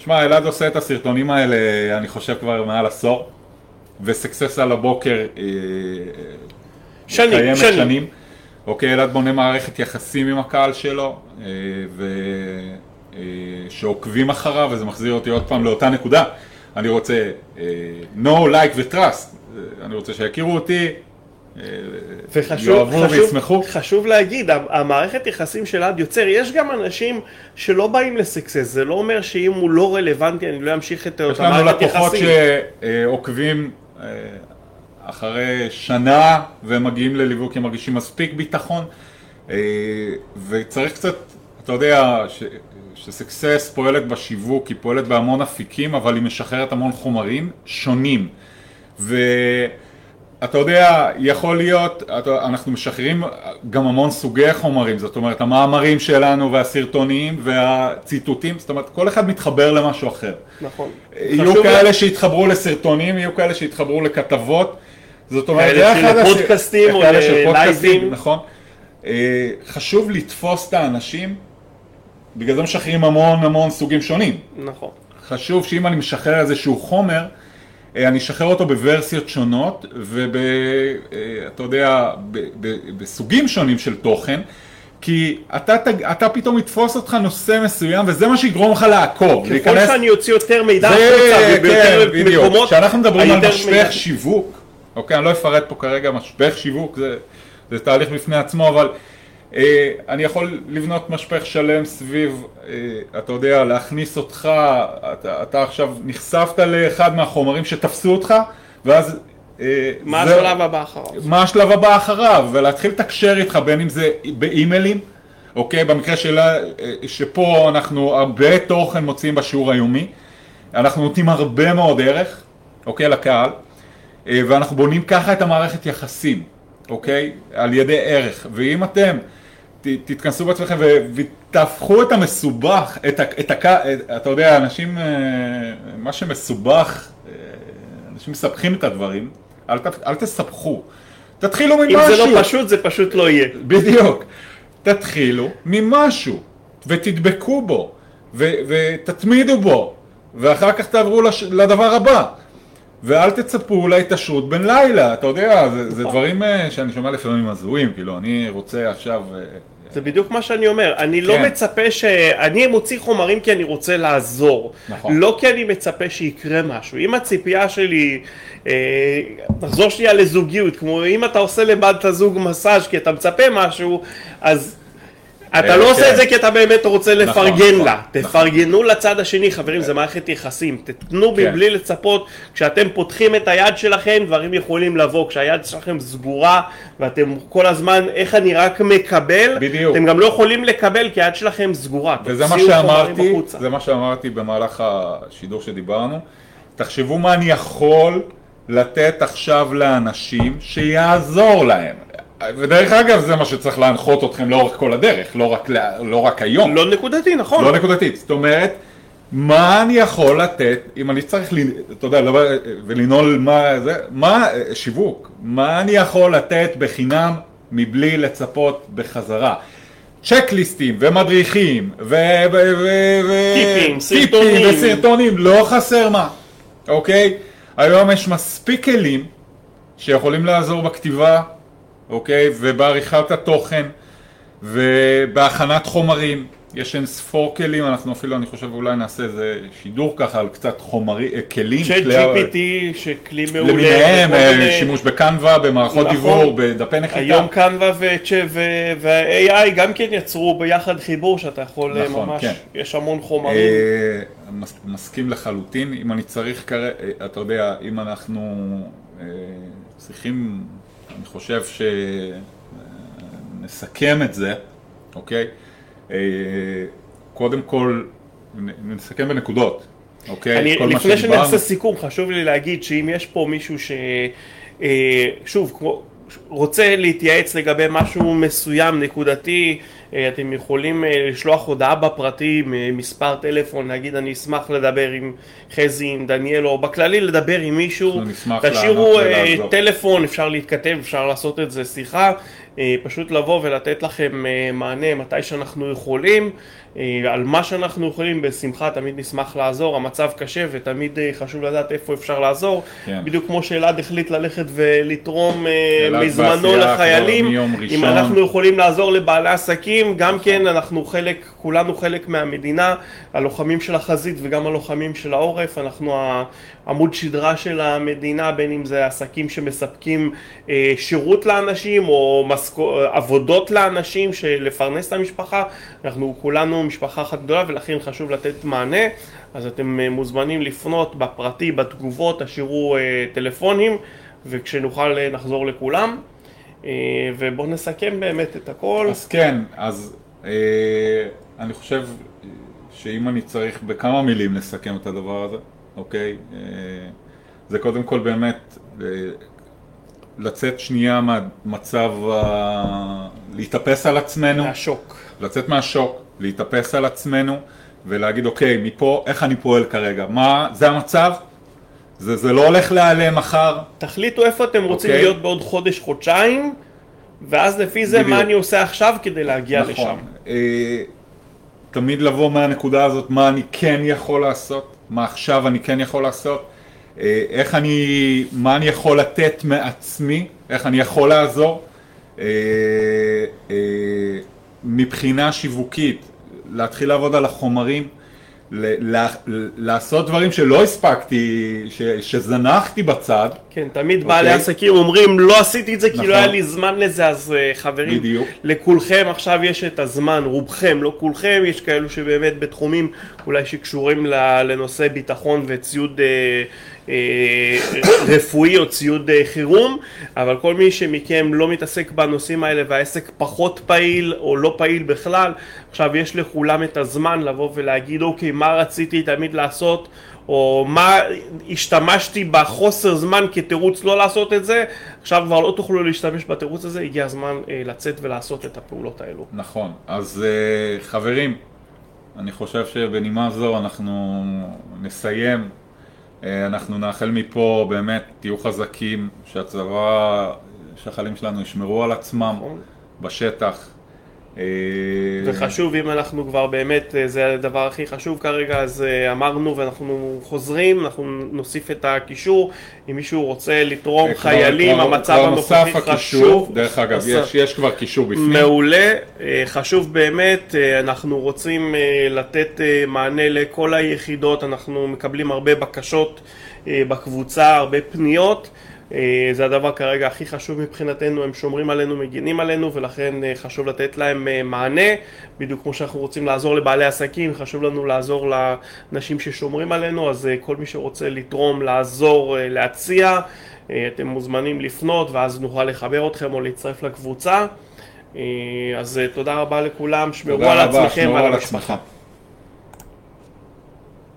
שמע, אלעד עושה את הסרטונים האלה, אני חושב כבר מעל עשור, וסקסס על הבוקר אה,
שנים,
קיימת
שנים.
שנים. אוקיי, אלעד בונה מערכת יחסים עם הקהל שלו, אה, ושעוקבים אחריו, וזה מחזיר אותי עוד פעם לאותה נקודה. אני רוצה אה, no, like ו-trust, אה, אני רוצה שיכירו אותי, אה,
וחשוב חשוב,
וישמחו.
חשוב להגיד, המערכת יחסים של עד יוצר, יש גם אנשים שלא באים לסקסס, זה לא אומר שאם הוא לא רלוונטי אני לא אמשיך את
יש
אותה
לנו
מערכת
לקוחות
יחסים.
שעוקבים אה, אחרי שנה ומגיעים לליווי כי הם מרגישים מספיק ביטחון אה, וצריך קצת, אתה יודע, ש- שסקסס פועלת בשיווק, היא פועלת בהמון אפיקים אבל היא משחררת המון חומרים שונים ואתה יודע, יכול להיות, אתה, אנחנו משחררים גם המון סוגי חומרים, זאת אומרת המאמרים שלנו והסרטונים והציטוטים, זאת אומרת כל אחד מתחבר למשהו אחר.
נכון.
יהיו כאלה
לה-
שיתחברו לסרטונים, יהיו כאלה שיתחברו לכתבות, זאת אומרת,
כאלה
זה
או
כאלה של. פודקאסטים, נכון. אה, חשוב לתפוס את האנשים, בגלל זה משחררים המון המון סוגים שונים.
נכון.
חשוב שאם אני משחרר איזשהו חומר, אני אשחרר אותו בוורסיות שונות ואתה יודע, ב- ב- בסוגים שונים של תוכן, כי אתה, אתה פתאום יתפוס אותך נושא מסוים וזה מה שיגרום לך לעקוב,
ככל שאני אוציא יותר מידע
זה,
החוצה
כן,
וביותר
בדיוק.
מקומות,
כשאנחנו מדברים על משפך
מידע-
שיווק, אוקיי, אני לא אפרט פה כרגע משפך שיווק, זה, זה תהליך בפני עצמו, אבל אה, אני יכול לבנות משפך שלם סביב, אה, אתה יודע, להכניס אותך, אתה, אתה עכשיו נחשפת לאחד מהחומרים שתפסו אותך, ואז... אה,
מה
זה-
השלב הבא אחריו?
מה השלב הבא אחריו, ולהתחיל לתקשר איתך בין אם זה באימיילים, אוקיי? במקרה שלה, שפה אנחנו הרבה תוכן מוציאים בשיעור היומי, אנחנו נותנים הרבה מאוד ערך, אוקיי, לקהל, אה, ואנחנו בונים ככה את המערכת יחסים, אוקיי? על ידי ערך, ואם אתם ת, תתכנסו בעצמכם ותהפכו את המסובך, את, את, הק- את, אתה יודע, אנשים, אה, מה שמסובך, אה, אנשים מסבכים את הדברים, אל, אל תסבכו, תתחילו
אם
ממשהו,
זה לא פשוט, זה פשוט לא יהיה.
בדיוק, תתחילו ממשהו, ותדבקו בו, ו, ותתמידו בו, ואחר כך תעברו לש, לדבר הבא. ואל תצפו להתעשרות בן לילה, אתה יודע, זה, זה דברים אה, שאני שומע לפעמים הזויים, כאילו, אני רוצה עכשיו...
זה בדיוק מה שאני אומר, אני לא
כן.
מצפה ש... אני מוציא חומרים כי אני רוצה לעזור,
נכון.
לא כי אני מצפה שיקרה משהו. אם הציפייה שלי, אה, נחזור שנייה לזוגיות, כמו אם אתה עושה לבת הזוג מסאז' כי אתה מצפה משהו, אז אתה לא עושה
כן.
את זה כי אתה באמת רוצה
נכון,
לפרגן
נכון,
לה, תפרגנו לצד השני, חברים, זה מערכת יחסים, תתנו
כן.
מבלי לצפות, כשאתם פותחים את היד שלכם, דברים יכולים לבוא, כשהיד שלכם סגורה, ואתם כל הזמן, איך אני רק מקבל,
בדיוק.
אתם גם לא יכולים לקבל כי היד שלכם סגורה,
וזה מה שאמרתי. זה מה שאמרתי במהלך השידור שדיברנו. תחשבו מה אני יכול לתת עכשיו לאנשים שיעזור להם. ודרך אגב, זה מה שצריך להנחות אתכם לאורך כל הדרך, לא רק, לא רק היום.
לא נקודתי, נכון.
לא נקודתית. זאת אומרת, מה אני יכול לתת, אם אני צריך, אתה יודע, לדבר ולנעול מה זה, מה, שיווק, מה אני יכול לתת בחינם מבלי לצפות בחזרה. צ'קליסטים ומדריכים ו... ו... ו... ו...
טיפים,
טיפים
סרטונים.
וסרטונים, לא חסר מה, אוקיי? היום יש מספיק כלים שיכולים לעזור בכתיבה, אוקיי? ובעריכת התוכן ובהכנת חומרים, יש אין ספור כלים, אנחנו אפילו, אני חושב, אולי נעשה איזה שידור ככה על קצת חומרי, אה, כלים.
צ'אט GPT, שכלי מעולה.
למיניהם, אה,
מיני-
שימוש בקנווה, במערכות
נכון.
דיבור, בדפי נחיתה.
היום קנווה וה-AI גם כן יצרו ביחד חיבור שאתה יכול אה,
נכון,
ממש,
כן.
יש המון חומרים.
מס- מסכים לחלוטין, אם אני צריך כרגע, אתה יודע, אם אנחנו צריכים, אני חושב שנסכם את זה, אוקיי? אה, קודם כל, נסכם בנקודות, אוקיי?
אני, לפני
שדיברנו.
שנעשה סיכום, חשוב לי להגיד שאם יש פה מישהו ש... אה, שוב, רוצה להתייעץ לגבי משהו מסוים, נקודתי, אה, אתם יכולים אה, לשלוח הודעה בפרטי, מספר טלפון, להגיד אני אשמח לדבר עם חזי, עם דניאל, או בכללי לדבר עם מישהו, תשאירו אה. טלפון, אפשר להתכתב, אפשר לעשות את זה שיחה, אה, פשוט לבוא ולתת לכם אה, מענה מתי שאנחנו יכולים, אה, על מה שאנחנו יכולים, בשמחה תמיד נשמח לעזור, המצב קשה ותמיד אה, חשוב לדעת איפה אפשר לעזור,
כן.
בדיוק כמו שאלעד החליט ללכת ולתרום אה, מזמנו לחיילים, אם. אנחנו יכולים לעזור לבעלי עסקים, גם כן אנחנו חלק, כולנו חלק מהמדינה, הלוחמים של החזית וגם הלוחמים של העורף, אנחנו העמוד שדרה של המדינה, בין אם זה עסקים שמספקים אה, שירות לאנשים או משכו, עבודות לאנשים לפרנס את המשפחה, אנחנו כולנו משפחה אחת גדולה ולכן חשוב לתת מענה, אז אתם אה, מוזמנים לפנות בפרטי, בתגובות, תשאירו אה, טלפונים וכשנוכל אה, נחזור לכולם. ובואו נסכם באמת את הכל.
אז כן, אז אני חושב שאם אני צריך בכמה מילים לסכם את הדבר הזה, אוקיי? זה קודם כל באמת לצאת שנייה מהמצב. להתאפס על עצמנו,
מהשוק.
לצאת מהשוק, להתאפס על עצמנו ולהגיד אוקיי, מפה, איך אני פועל כרגע? מה, זה המצב? זה, זה לא הולך להיעלם מחר?
תחליטו איפה אתם רוצים
אוקיי.
להיות בעוד חודש, חודשיים, ואז לפי זה
בדיוק.
מה אני עושה עכשיו כדי להגיע לשם.
נכון. אה, תמיד לבוא מהנקודה הזאת, מה אני כן יכול לעשות, מה עכשיו אני כן יכול לעשות, אה, איך אני, מה אני יכול לתת מעצמי, איך אני יכול לעזור. אה, אה, מבחינה שיווקית, להתחיל לעבוד על החומרים, ל- לה- לעשות דברים שלא הספקתי, ש- שזנחתי בצד,
כן, תמיד
אוקיי.
בעלי עסקים אומרים, לא עשיתי את זה כי
נכון.
לא היה לי זמן לזה, אז אה, חברים,
בדיוק.
לכולכם עכשיו יש את הזמן, רובכם, לא כולכם, יש כאלו שבאמת בתחומים אולי שקשורים ל- לנושא ביטחון וציוד אה, [COUGHS] רפואי או ציוד חירום, אבל כל מי שמכם לא מתעסק בנושאים האלה והעסק פחות פעיל או לא פעיל בכלל, עכשיו יש לכולם את הזמן לבוא ולהגיד, אוקיי, מה רציתי תמיד לעשות? או מה השתמשתי בחוסר זמן כתירוץ לא לעשות את זה, עכשיו כבר לא תוכלו להשתמש בתירוץ הזה, הגיע הזמן אה, לצאת ולעשות את הפעולות האלו.
נכון, אז uh, חברים, אני חושב שבנימה זו אנחנו נסיים. Uh, אנחנו נאחל מפה באמת, תהיו חזקים, שהצבא, שהחיילים שלנו ישמרו על עצמם
נכון.
בשטח.
וחשוב אם אנחנו כבר באמת, אה, זה הדבר הכי חשוב כרגע, אז אה, אמרנו ואנחנו חוזרים, אנחנו נוסיף את הקישור, אם מישהו רוצה לתרום חיילים, המצב הנוכחי חשוב.
דרך אגב. יש, יש כבר קישור בפנים.
מעולה, אה, חשוב באמת, אנחנו רוצים לתת מענה לכל היחידות, אנחנו מקבלים הרבה בקשות בקבוצה, הרבה פניות, זה הדבר כרגע הכי חשוב מבחינתנו, הם שומרים עלינו, מגינים עלינו ולכן אה, חשוב לתת להם אה, מענה, בדיוק כמו שאנחנו רוצים לעזור לבעלי עסקים, חשוב לנו לעזור לאנשים ששומרים עלינו, אז אה, כל מי שרוצה לתרום, לעזור, אה, להציע, אה, אתם מוזמנים לפנות ואז נוכל לחבר אתכם או להצטרף לקבוצה. אה, אז אה, תודה רבה לכולם, שמרו על עצמכם
על
המשפחה.